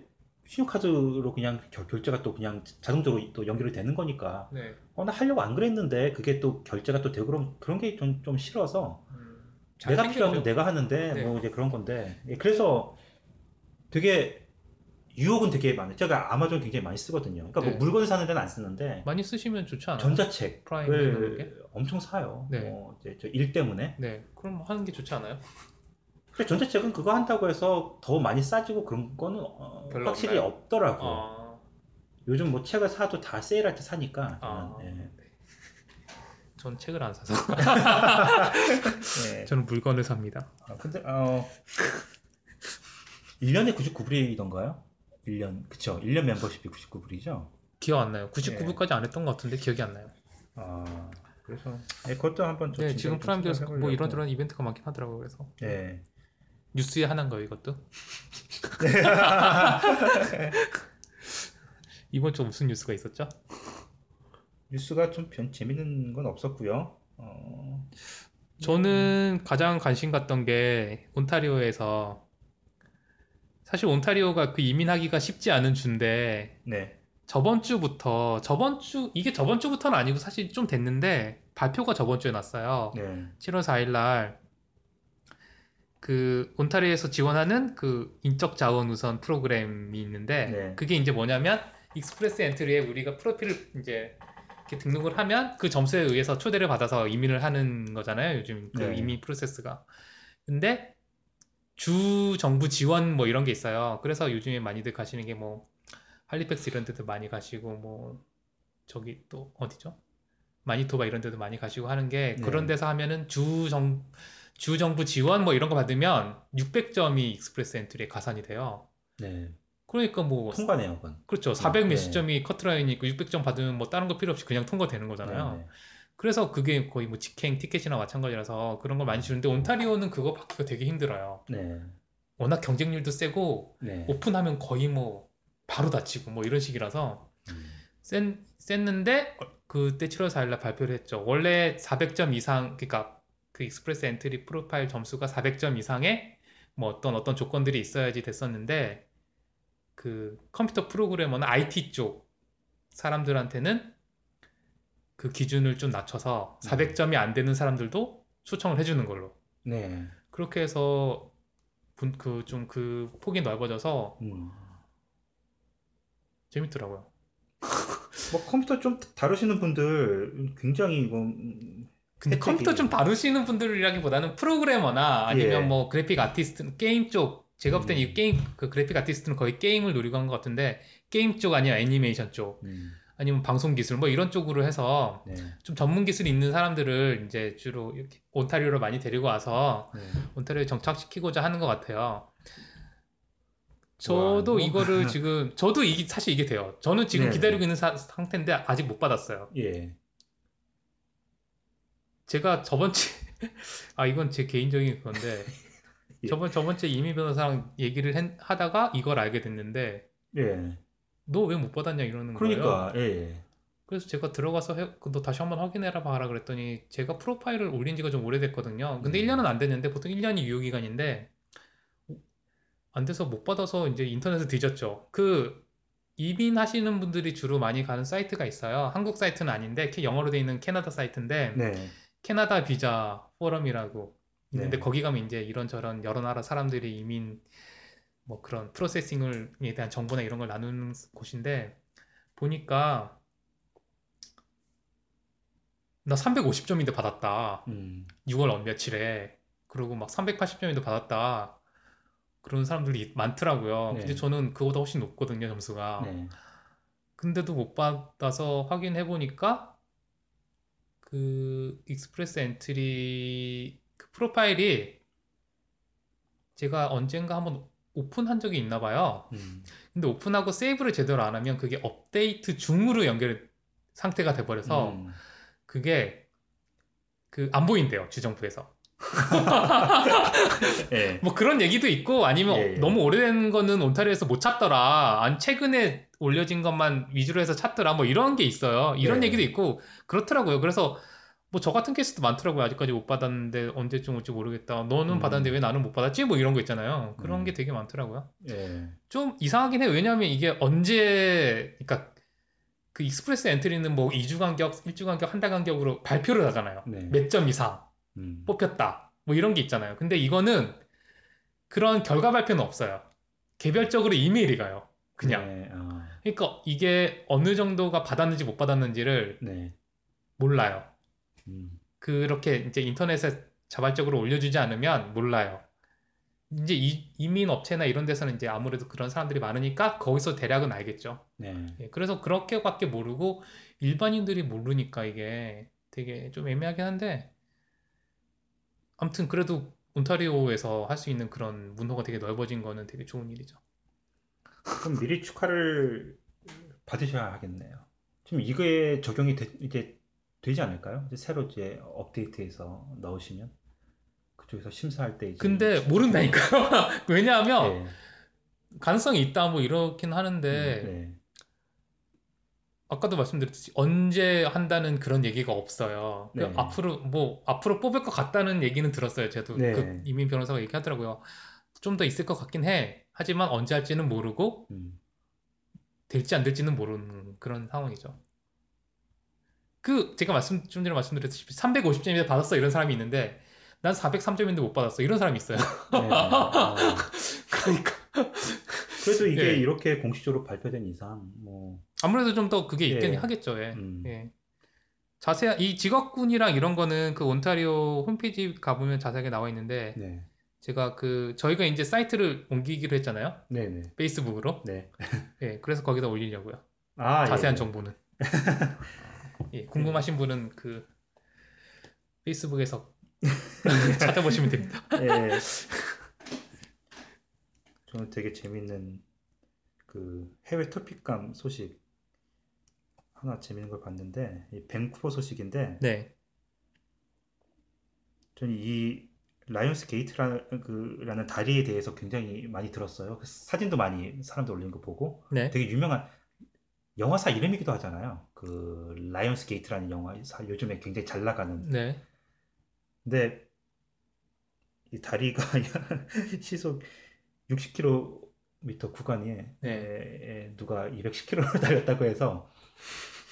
신용카드로 그냥 결, 결제가 또 그냥 자동적으로 또 연결이 되는 거니까 네. 어, 나 하려고 안 그랬는데 그게 또 결제가 또 되고 그럼 그런 게 좀 좀 싫어서 음, 잘 내가. 필요하면 내가 하는데 네. 뭐 이제 그런 건데 예, 그래서 되게 유혹은 되게 많아요. 제가 아마존 굉장히 많이 쓰거든요. 그러니까 뭐 네. 물건 사는 데는 안 쓰는데 많이 쓰시면 좋지 않아요? 전자책을? 엄청 사요. 네. 뭐 이제 저 일 때문에. 네. 그럼 하는 게 좋지 않아요? 근데 전자책은 그거 한다고 해서 더 많이 싸지고 그런 거는 어, 확실히 없나요? 없더라고. 아, 요즘 뭐 책을 사도 다 세일할 때 사니까. 아. 저는, 예. 전 책을 안 사서 예. 저는 물건을 삽니다. 아, 근데 어 1년에 99불이던가요? 1년 그쵸 1년 멤버십이 99불이죠? 기억 안 나요. 99불까지 안 했던 것 같은데 기억이 안 나요. 아 그래서 예, 그것도 한번 좀 네, 지금 생각해보려고. 뭐 이런저런 이벤트가 많긴 하더라고요. 그래서 예. 뉴스에 하나인 거예요, 이것도. 이번 주 무슨 뉴스가 있었죠? 뉴스가 좀 변, 재밌는 건 없었고요. 어, 저는 가장 관심 갔던 게 온타리오에서 사실 온타리오가 그 이민하기가 쉽지 않은 주인데 네. 저번 주부터 저번 주 이게 저번 주부터는 아니고 사실 좀 됐는데 발표가 저번 주에 났어요. 네. 7월 4일 날 그 온타리오에서 지원하는 그 인적 자원 우선 프로그램이 있는데 네. 그게 이제 뭐냐면 Express Entry에 우리가 프로필을 이제 이렇게 등록을 하면 그 점수에 의해서 초대를 받아서 이민을 하는 거잖아요. 요즘 그 네. 이민 프로세스가. 근데 주 정부 지원 뭐 이런 게 있어요. 그래서 요즘에 많이들 가시는 게 뭐 할리팩스 이런 데도 많이 가시고 뭐 저기 또 어디죠? 마니토바 이런 데도 많이 가시고 하는 게 네. 그런 데서 하면은 주정 주 정부 지원 뭐 이런 거 받으면 600점이 Express Entry에 가산이 돼요. 네. 그러니까 뭐 통과네요, 그건. 그렇죠. 400 네. 몇십 점이 커트라인이 있고 600점 받으면 뭐 다른 거 필요 없이 그냥 통과되는 거잖아요. 네, 그래서 그게 거의 뭐 직행 티켓이나 마찬가지라서 그런 걸 많이 주는데 온타리오는 그거 받기가 되게 힘들어요. 네. 워낙 경쟁률도 세고 네. 오픈하면 거의 뭐 바로 닫히고 뭐 이런 식이라서 음. 센, 셌는데 그때 7월 4일날 발표를 했죠. 원래 400점 이상 그러니까 그 Express Entry profile 점수가 400점 이상의 뭐 어떤 어떤 조건들이 있어야지 됐었는데 그 컴퓨터 프로그래머나 IT 쪽 사람들한테는 그 기준을 좀 낮춰서 400점이 안 되는 사람들도 초청을 해주는 걸로 네. 그렇게 해서 그 좀그 폭이 넓어져서 음. 재밌더라고요. 뭐 컴퓨터 좀 다루시는 분들 굉장히 이거 음, 근데 혜택이- 컴퓨터 좀 다루시는 분들이라기보다는 프로그래머나 아니면 예. 뭐 그래픽 아티스트, 게임 쪽 제가 볼 때는 음. 이 게임 그 그래픽 아티스트는 거의 게임을 노리고 한 것 같은데 게임 쪽 아니면 애니메이션 쪽 음. 아니면 방송 기술 뭐 이런 쪽으로 해서 네. 좀 전문 기술이 있는 사람들을 이제 주로 이렇게 온타리오로 많이 데리고 와서 네. 온타리오에 정착시키고자 하는 것 같아요. 저도 뭐. 이거를 지금 저도 이게 사실 이게 돼요. 저는 지금 네. 기다리고 있는 사- 상태인데 아직 못 받았어요. 예. 제가 저번 주에 아 이건 제 개인적인 건데 예. 저번 저번 주에 이미 변호사랑 얘기를 했- 하다가 이걸 알게 됐는데 예. 너 왜 못 받았냐 이러는 거예요. 그러니까 예. 그래서 제가 들어가서 해, 그너 다시 한번 확인해라 봐라 그랬더니 제가 프로파일을 올린 지가 좀 오래됐거든요. 근데 음. 1년은 안 됐는데 보통 1년이 유효 기간인데 안 돼서 못 받아서 이제 인터넷에 뒤졌죠. 그 이민하시는 분들이 주로 많이 가는 사이트가 있어요. 한국 사이트는 아닌데 캐- 영어로 돼 있는 캐나다 사이트인데 네. 캐나다 비자 포럼이라고 있는데 네. 거기 가면 이제 이런저런 여러 나라 사람들이 이민 뭐 그런 프로세싱을에 대한 정보나 이런 걸 나누는 곳인데 보니까 나 350점인데 받았다. 음. 6월 어 며칠에 그리고 막 380점인데 받았다. 그런 사람들이 많더라고요. 네. 근데 저는 그거보다 훨씬 높거든요, 점수가. 네. 근데도 못 받아서 확인해 보니까 그 Express Entry 그 profile이 제가 언젠가 한번 오픈한 적이 있나 봐요. 음. 근데 오픈하고 세이브를 제대로 안 하면 그게 업데이트 중으로 연결 상태가 돼 버려서 음. 그게 그 안 보인대요 주정부에서. 예. 뭐 그런 얘기도 있고 아니면 예, 예. 너무 오래된 거는 온타리오에서 못 찾더라. 아니 최근에 올려진 것만 위주로 해서 찾더라. 뭐 이런 게 있어요. 이런 네. 얘기도 있고 그렇더라고요. 그래서 뭐 저 같은 케이스도 많더라고요. 아직까지 못 받았는데 언제쯤 올지 모르겠다. 너는 음. 받았는데 왜 나는 못 받았지? 뭐 이런 거 있잖아요. 그런 음. 게 되게 많더라고요. 예. 좀 이상하긴 해요. 왜냐하면 이게 언제, 그러니까 그 Express Entry는 뭐 2주 간격, 1주 간격, 한 달 간격으로 발표를 하잖아요. 네. 몇점 이상 음. 뽑혔다. 뭐 이런 게 있잖아요. 근데 이거는 그런 결과 발표는 없어요. 개별적으로 이메일이 가요. 그냥. 네. 아, 그러니까 이게 어느 정도가 받았는지 못 받았는지를 네. 몰라요. 음. 그렇게 이제 인터넷에 자발적으로 올려주지 않으면 몰라요. 이제 이, 이민 업체나 이런 데서는 이제 아무래도 그런 사람들이 많으니까 거기서 대략은 알겠죠. 네. 예, 그래서 그렇게밖에 모르고 일반인들이 모르니까 이게 되게 좀 애매하긴 한데 아무튼 그래도 온타리오에서 할 수 있는 그런 문호가 되게 넓어진 거는 되게 좋은 일이죠. 그럼 미리 축하를 받으셔야 하겠네요. 지금 이거에 적용이 되, 이제 되지 않을까요? 이제 새로 이제 업데이트해서 넣으시면 그쪽에서 심사할 때 이제 근데 모른다니까요. 왜냐하면 네. 가능성이 있다 뭐 이렇긴 하는데 네. 아까도 말씀드렸듯이 언제 한다는 그런 얘기가 없어요. 네. 앞으로 뭐 앞으로 뽑을 것 같다는 얘기는 들었어요. 저도 네. 그 이민 변호사가 얘기하더라고요. 좀 더 있을 것 같긴 해. 하지만 언제 할지는 모르고 음. 될지 안 될지는 모르는 그런 상황이죠. 그 제가 말씀 좀 전에 말씀드렸듯이 350점인데 받았어 이런 사람이 있는데 난 403점인데 못 받았어 이런 사람이 있어요. 네. 아, 그러니까 그래도 이게 예. 이렇게 공식적으로 발표된 이상 뭐 아무래도 좀 더 그게 있긴 예. 하겠죠. 예. 음. 예. 자세한 이 직업군이랑 이런 거는 그 온타리오 홈페이지 가보면 자세하게 나와 있는데 네. 제가 그 저희가 이제 사이트를 옮기기로 했잖아요. 네, 네. 페이스북으로. 네. 예. 그래서 거기다 올리려고요. 아, 자세한 예. 정보는. 예. 궁금하신 분은 그 페이스북에서 찾아보시면 됩니다. 예. 저는 되게 재밌는 그 해외 토픽감 소식 하나 재밌는 걸 봤는데 이 밴쿠버 소식인데 네. 저는 이 라이온스 게이트라는 그, 라는 다리에 대해서 굉장히 많이 들었어요. 그 사진도 많이 사람들 올리는 거 보고 네. 되게 유명한 영화사 이름이기도 하잖아요. 그 라이온스 게이트라는 영화사 요즘에 굉장히 잘 나가는 네. 근데 이 다리가 시속 60km 구간에 네. 에, 누가 210km를 달렸다고 해서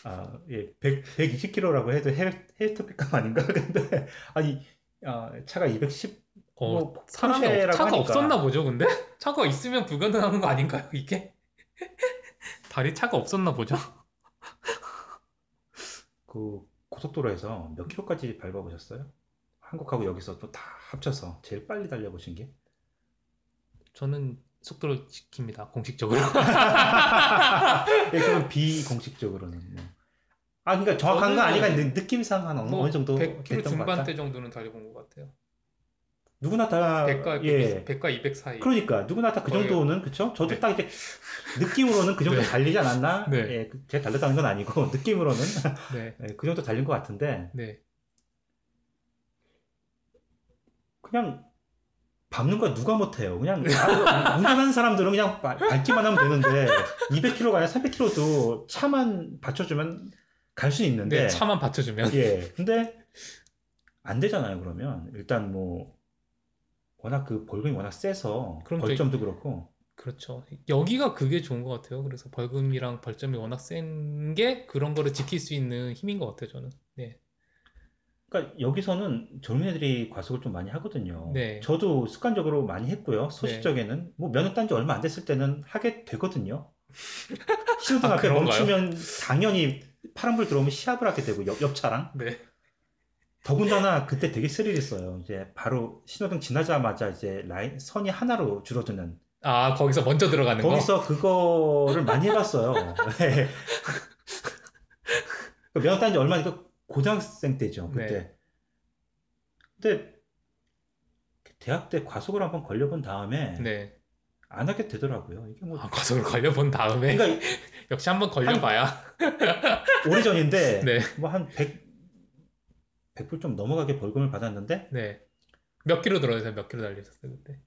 아, 예, 100, 120km라고 해도 해외 토픽감 아닌가? 근데 아니 아, 차가 210 어, 뭐 사람이 없- 포르쉐라고 차가 하니까. 없었나 보죠, 근데? 차가 있으면 불가능한 거 아닌가요, 이게? 다리 차가 없었나 보죠? 그 고속도로에서 몇 킬로까지 밟아보셨어요? 한국하고 여기서 또 다 합쳐서 제일 빨리 달려보신 게? 저는 속도를 지킵니다, 공식적으로. 예, 그건 비공식적으로는 뭐. 아, 그러니까 정확한 건 아니가 느- 느낌상 한 어느, 뭐 어느 정도 100km 됐던 것 같다. 중반대 정도는 달려본 것 같아요. 누구나 다 100과, 예. 100과 200 사이. 그러니까 누구나 다 그 정도는 그쵸? 저도 네. 딱 이제 느낌으로는 그 정도 네. 달리지 않았나? 네. 예, 그- 제가 달렸다는 건 아니고 느낌으로는 네, 예, 그 정도 달린 것 같은데 네. 그냥 밟는 거 누가 못해요. 그냥 아, 운전하는 사람들은 그냥 밟- 밟기만 하면 되는데 200km가 아니라 300km도 차만 받쳐주면 갈 수 있는데 네, 차만 받쳐주면. 예. 근데 안 되잖아요, 그러면. 일단 뭐 워낙 그 벌금이 워낙 세서 그럼 벌점도 그렇고. 그렇죠. 여기가 그게 좋은 것 같아요. 그래서 벌금이랑 벌점이 워낙 센 게 그런 거를 지킬 수 있는 힘인 것 같아요, 저는. 네. 그러니까 여기서는 젊은 애들이 과속을 좀 많이 하거든요. 네. 저도 습관적으로 많이 했고요. 소식적에는 뭐 면허 딴 지 얼마 안 됐을 때는 하게 되거든요. 신호등 아, 앞에 그런가요? 멈추면 당연히 파란불 들어오면 시합을 하게 되고 옆, 옆 차랑 네. 더군다나 그때 되게 스릴 있어요. 이제 바로 신호등 지나자마자 이제 라인 선이 하나로 줄어드는 아, 거기서 먼저 들어가는 거? 거기서 그거를 많이 해봤어요. 네. 그 면허 딴지 얼마 전에 고등학생 때죠. 그때. 네. 근데 대학 때 과속을 한번 걸려본 다음에 네. 안 하게 되더라고요. 이게 뭐 아, 과속을 걸려본 다음에 그러니까 역시 한번 걸려봐야. 오래전인데 네. 뭐한 100, 100불 좀 넘어가게 벌금을 받았는데 네. 몇 킬로 들어서 몇 킬로 달리셨어요, 그때?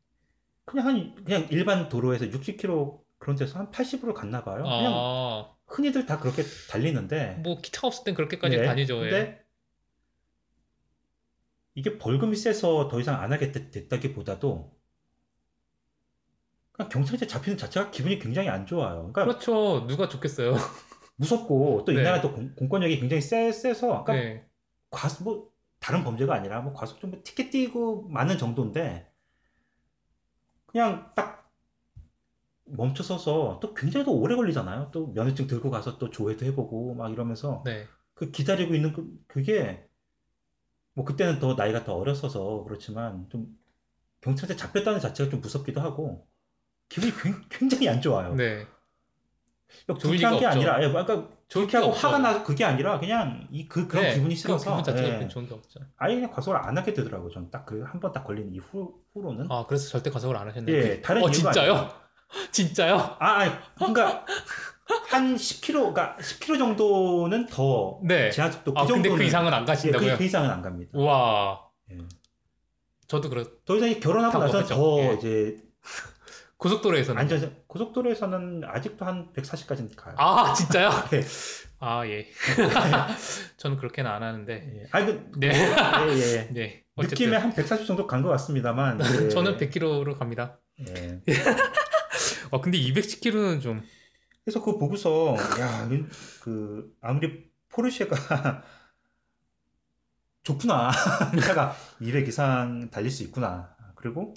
그냥 한 그냥 일반 도로에서 60km 그런 데서 한 80으로 갔나 봐요. 그냥 아, 흔히들 다 그렇게 달리는데 뭐 기차 없을 땐 그렇게까지 네, 다니죠. 예. 근데 이게 벌금이 세서 더 이상 안 하겠다기보다도 그냥 경찰차 잡히는 자체가 기분이 굉장히 안 좋아요. 그러니까 그렇죠. 누가 좋겠어요. 무섭고 또이 네. 나라 또 공- 공권력이 굉장히 세, 세서 그러니까 네. 과속 뭐 다른 범죄가 아니라 뭐 과속 좀 티켓 띄고 마는 정도인데 그냥 딱 멈춰서서 또 굉장히 또 오래 걸리잖아요. 또 면허증 들고 가서 또 조회도 해보고 막 이러면서 네. 그 기다리고 있는 그, 그게 뭐 그때는 더 나이가 더 어렸어서 그렇지만 좀 경찰에 잡혔다는 자체가 좀 무섭기도 하고 기분이 굉- 굉장히 안 좋아요. 네. 그러니까 불쾌한 게 없죠. 아니라 예, 그러니까 그렇게 하고. 화가 나서 그게 아니라 그냥 이 그 그런 네, 기분이 그 싫어서 기분 자체가 예. 좋은 게 없죠. 아예 그냥 과속을 안 하게 되더라고요. 저는 딱그 한 번 딱 걸린 이후 후로는 아, 그래서 절대 과속을 안 하셨네요. 예 다른 어, 이유가 진짜요? 아니라- 진짜요? 아, 아니, 그러니까 한 10km, 그러니까 10km 정도는 더 네. 제한 속도 그 아, 근데 정도는 그 이상은 안 예, 가신다고요? 그, 그 이상은 안 갑니다. 우와. 예. 저도 그렇 더 이상 이 결혼하고 그죠? 더 예. 이제 고속도로에서는 안전 고속도로에서는 아직도 한 140까지는 가요. 아, 진짜요? 예. 아, 예. 저는 그렇게는 안 하는데. 예. 아니 그 네. 예, 예. 네. 느낌에 어쨌든 한140 정도 간 것 같습니다만 예. 저는 100km로 갑니다. 예. 어, 근데 210km는 좀 그래서 그거 보고서 야, 이- 그 아무리 포르쉐가 좋구나. 차가 200 이상 달릴 수 있구나. 그리고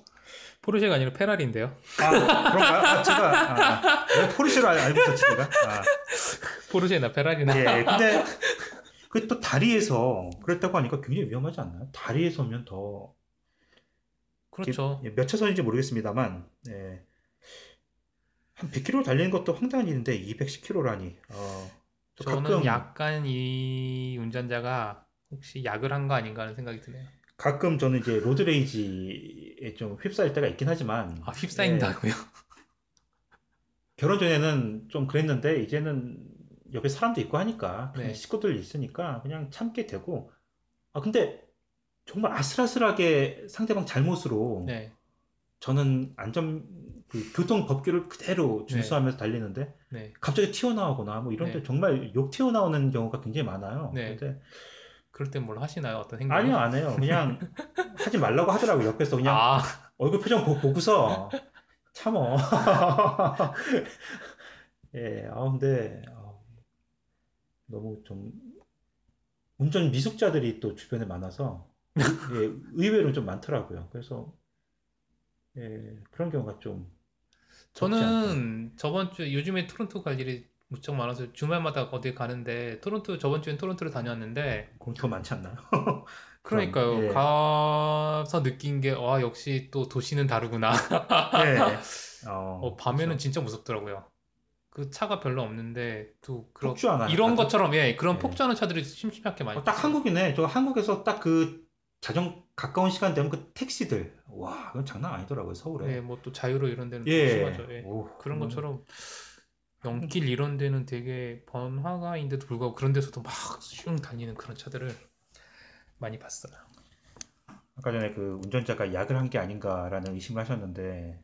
포르쉐가 아니라 페라리인데요. 아, 그런가요? 아, 제가 아, 아, 포르쉐로 알- 알고 있었지 제가. 아, 포르쉐나 페라리나. 예, 근데 그 또 다리에서 그랬다고 하니까 굉장히 위험하지 않나요? 다리에서면 더 그렇죠. 예, 몇 차선인지 모르겠습니다만 예, 한 100km 달리는 것도 황당한 일인데 210km라니. 어, 또 저는 가끔 약간 이 운전자가 혹시 약을 한 거 아닌가 하는 생각이 드네요. 가끔 저는 이제 로드레이지에 좀 휩싸일 때가 있긴 하지만 아, 휩싸인다고요? 예, 결혼 전에는 좀 그랬는데 이제는 옆에 사람도 있고 하니까 네. 식구들 있으니까 그냥 참게 되고 아 근데 정말 아슬아슬하게 상대방 잘못으로 네. 저는 안전 그 교통 법규를 그대로 준수하면서 달리는데 네. 갑자기 튀어나오거나 뭐 이런 데 네. 정말 욕 튀어나오는 경우가 굉장히 많아요. 네. 근데 그럴 땐 뭘 하시나요? 어떤 행동? 아니요 안 해요. 그냥 하지 말라고 하더라고 옆에서 그냥 아, 얼굴 표정 보, 보고서 참어. 예, 아 근데 아, 너무 좀 운전 미숙자들이 또 주변에 많아서 예, 의외로 좀 많더라고요. 그래서 예, 그런 경우가 좀. 저는 저번 주에 요즘에 토론토 갈 일이 무척 많아서 주말마다 어디 가는데 토론토 저번 주엔 토론토를 다녀왔는데 더 많지 않나요? 그러니까요. 예. 가서 느낀 게 와, 역시 또 도시는 다르구나. 예. 어, 어, 밤에는 그래서 진짜 무섭더라고요. 그 차가 별로 없는데 또 그런? 이런? 것처럼 예, 그런 예. 폭주하는 차들이 심심하게 많이 어, 딱 있어요. 한국이네. 저 한국에서 딱 그 자정 가까운 시간 되면 그 택시들 와, 그건 장난 아니더라고요, 서울에. 예, 뭐 또 자유로 이런 데는 또 예. 심하죠. 예. 오, 그런 그건- 것처럼 연길 이런 데는 되게 번화가인데도 불구하고 그런 데서도 막슝 달리는 그런 차들을 많이 봤어요. 아까 전에 그 운전자가 약을 한 게 아닌가라는 의심을 하셨는데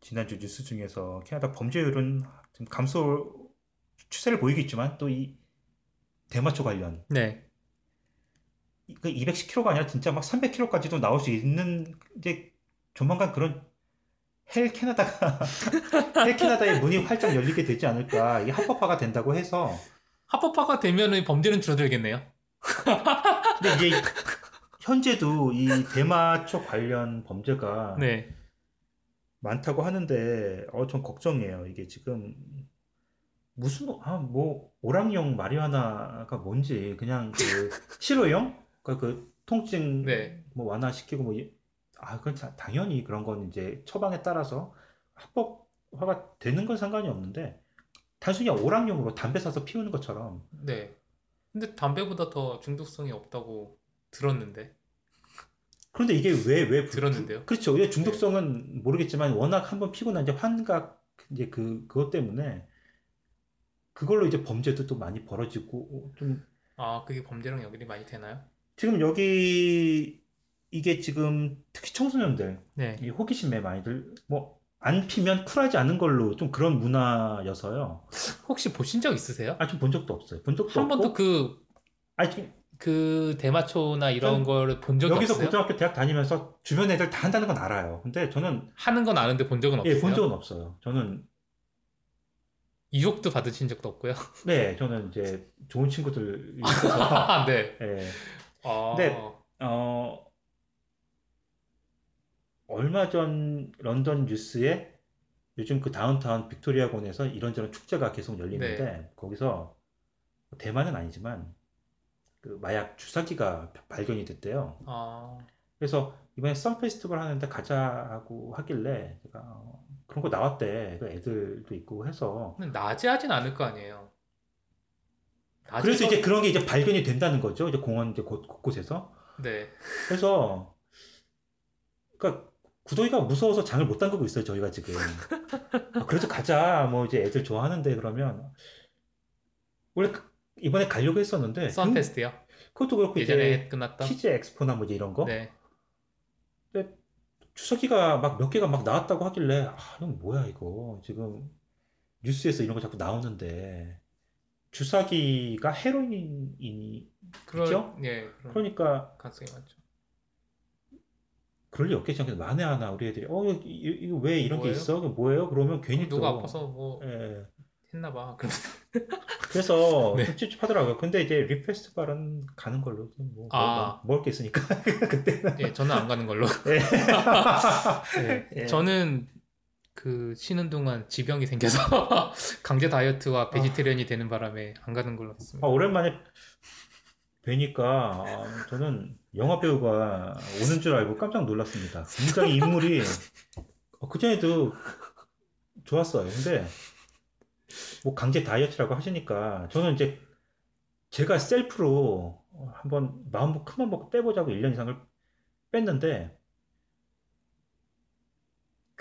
지난주 뉴스 중에서 캐나다 범죄율은 좀 감소 추세를 보이겠지만 또 이 대마초 관련 네. 이- 그 210km가 아니라 진짜 막 300km까지도 나올 수 있는 이제 조만간 그런 헬 캐나다가 헬 캐나다의 문이 활짝 열리게 되지 않을까 이게 합법화가 된다고 해서 합법화가 되면은 범죄는 줄어들겠네요. 근데 이제 현재도 이 대마초 관련 범죄가 네. 많다고 하는데 어, 전 걱정이에요. 이게 지금 무슨 아, 뭐 오랑용 마리화나가 뭔지 그냥 그 치료용 그, 그 통증 네. 뭐 완화시키고 뭐 이- 아, 그건 자- 당연히 그런 건 이제 처방에 따라서 합법화가 되는 건 상관이 없는데 단순히 오랑용으로 담배 사서 피우는 것처럼 네. 근데 담배보다 더 중독성이 없다고 들었는데. 그런데 이게 왜, 왜, 부- 들었는데요? 그렇죠. 이 중독성은 모르겠지만 워낙 한번 피고 난 이제 환각 이제 그 그것 때문에 그걸로 이제 범죄도 또 많이 벌어지고 좀 아, 그게 범죄랑 연결이 많이 되나요? 지금 여기 이게 지금 특히 청소년들 네. 이 호기심에 많이들 뭐 안 피면 쿨하지 않은 걸로 좀 그런 문화여서요. 혹시 보신 적 있으세요? 아, 좀 본 적도 없어요. 본 적도 한 번도 없고. 그, 아, 지금 그 대마초나 이런 전 거를 본 적이 여기서 없어요? 고등학교 대학 다니면서 주변 애들 다 한다는 건 알아요. 근데 저는 하는 건 아는데 본 적은 없어요? 예, 본 적은 없어요. 저는 유혹도 받으신 적도 없고요? 네, 저는 이제 좋은 친구들 있어서 아, 네. 예. 아, 근데 어 얼마 전 런던 뉴스에 요즘 그 다운타운 빅토리아곤에서 이런저런 축제가 계속 열리는데 네. 거기서 대만은 아니지만 그 마약 주사기가 발견이 됐대요. 아, 그래서 이번에 썸 페스티벌 하는데 가자고 하길래 제가 어, 그런 거 나왔대. 그 애들도 있고 해서 낮에 하진 않을 거 아니에요. 그래서 서- 이제 그런 게 이제 발견이 된다는 거죠. 이제 공원 이제 곳, 곳곳에서. 네. 그래서 그러니까 구더기가 무서워서 장을 못 담그고 있어요. 저희가 지금. 아, 그래도 가자. 뭐 이제 애들 좋아하는데 그러면 원래 그- 이번에 가려고 했었는데 썬페스트요? 그것도 그렇고 예전에 이제 끝났던? 키즈 엑스포나 뭐 이제 이런 거 네. 주사기가 막 몇 개가 막 나왔다고 하길래 아 이건 뭐야 이거 지금 뉴스에서 이런 거 자꾸 나오는데 주사기가 헤로인이 그럴, 그죠? 예, 그러니까 가능성이 많죠. 그럴 리 없겠죠. 그래서 만에 하나 우리 애들이 어 이거, 이거 왜 이런 게 뭐예요? 있어? 이거 뭐예요? 그러면 괜히 누가 또 아파서 뭐 예. 했나 봐. 그럼 그래서 네. 좀 찝찝하더라고요. 근데 이제 리페스티벌은 가는 걸로 좀 뭐, 아. 뭐, 먹을 게 있으니까 그때는 예, 저는 안 가는 걸로. 예. 예. 예. 저는 그 쉬는 동안 지병이 생겨서 강제 다이어트와 베지테리언이 되는 바람에 안 가는 걸로 아, 했습니다. 오랜만에 뵈니까 아, 저는 영화 배우가 오는 줄 알고 깜짝 놀랐습니다. 굉장히 인물이 어, 그전에도 좋았어요. 근데 뭐 강제 다이어트라고 하시니까 저는 이제 제가 셀프로 한번 마음 큰맘 먹고 빼보자고 1년 이상을 뺐는데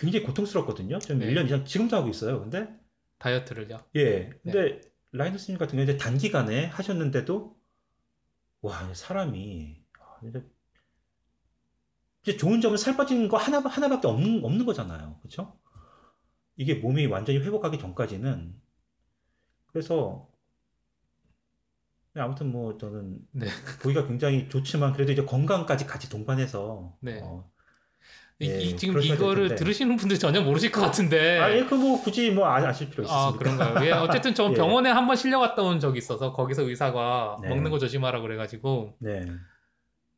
굉장히 고통스럽거든요. 좀 네. 1년 이상 지금도 하고 있어요. 근데 다이어트를요. 예. 근데 라이너스님 같은 경우는 단기간에 하셨는데도 와, 사람이 아, 이제 좋은 점은 살 빠지는 거 하나 하나밖에 없는 없는 거잖아요. 그렇죠? 이게 몸이 완전히 회복하기 전까지는 그래서 네, 아무튼 뭐 저는 네. 보기가 굉장히 좋지만 그래도 이제 건강까지 같이 동반해서 네. 어, 이, 예, 이- 지금 이거를. 들으시는 분들 전혀 모르실 것 같은데. 아, 예, 그뭐 굳이 뭐 아- 아실 필요 아, 있습니까? 그런가요? 예, 어쨌든 저 예. 병원에 한 번 실려갔다 온 적이 있어서 거기서 의사가 네. 먹는 거 조심하라고 그래가지고 네.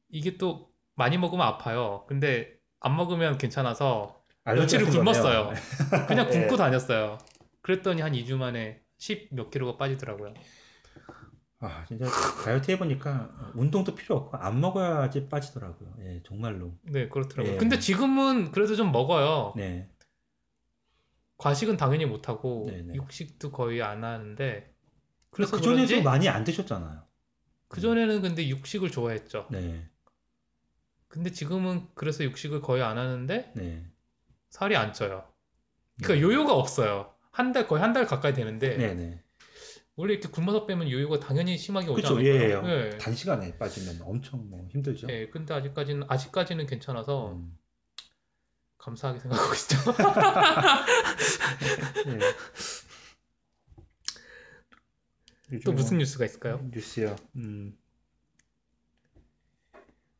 이게 또 많이 먹으면 아파요. 근데 안 먹으면 괜찮아서 며칠을 굶었어요. 그냥 예. 굶고 다녔어요. 그랬더니 한 2주 만에 10 몇 킬로가 빠지더라고요. 아, 진짜 다이어트 해보니까 운동도 필요 없고 안 먹어야지 빠지더라고요. 예, 정말로. 네, 그렇더라고요. 예. 근데 지금은 그래도 좀 먹어요. 네. 과식은 당연히 못 하고 네네. 육식도 거의 안 하는데 그래서 그 전에도 그런지 많이 안 드셨잖아요. 그 전에는 근데 육식을 좋아했죠. 네, 근데 지금은 그래서 육식을 거의 안 하는데 네. 살이 안 쪄요. 그러니까 요요가 없어요. 한 달 거의 한 달 가까이 되는데 네, 네. 원래 이렇게 굶어서 빼면 요요가 당연히 심하게 오지 그쵸, 않을까요? 예, 예. 단시간에 빠지면 엄청 뭐 힘들죠. 예, 근데 아직까지는 아직까지는 괜찮아서 음. 감사하게 생각하고 있죠. 예. 또 무슨 뭐 뉴스가 있을까요? 뉴스요? 음.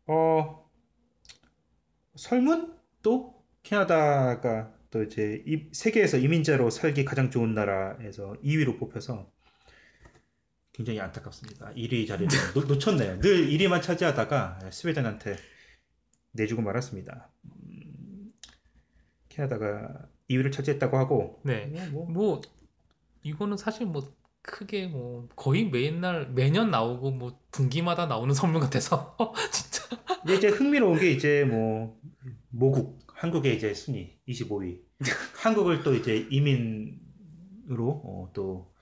어, 설문? 또 캐나다가 또 이제 이- 세계에서 이민자로 살기 가장 좋은 나라에서 2위로 뽑혀서 굉장히 안타깝습니다. 1위 자리를 놓, 놓쳤네요. 늘 1위만 차지하다가 스웨덴한테 내주고 말았습니다. 음, 캐나다가 2위를 차지했다고 하고 네. 뭐, 뭐, 뭐 이거는 사실 뭐 크게 뭐 거의 매날 매년 나오고 뭐 분기마다 나오는 선물 같아서 진짜 근데 이제 흥미로운 게 이제 뭐 모국 한국의 이제 순위 25위 한국을 또 이제 이민으로 어, 또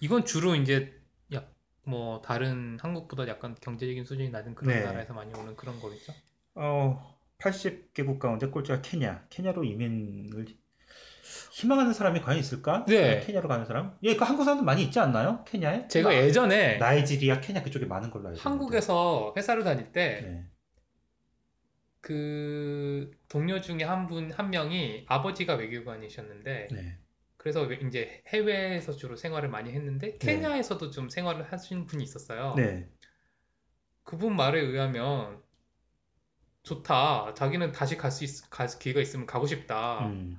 이건 주로 이제 약 뭐 다른 한국보다 약간 경제적인 수준이 낮은 그런 네. 나라에서 많이 오는 그런 거겠죠? 어, 80개국 가운데 꼴찌가 케냐 케냐로 이민을 희망하는 사람이 과연 있을까? 네. 케냐로 가는 사람? 예, 그 한국 사람도 많이 있지 않나요? 케냐에? 제가 나- 예전에 나이지리아, 케냐 그쪽에 많은 걸로 알고 있는데. 한국에서 회사를 다닐 때 네. 그 동료 중에 한 분, 한 명이 아버지가 외교관이셨는데, 네. 그래서 왜- 이제 해외에서 주로 생활을 많이 했는데, 케냐에서도 좀 생활을 하신 분이 있었어요. 네. 그분 말에 의하면, 좋다. 자기는 다시 갈 수 있, 갈 기회가 있으면 가고 싶다. 음.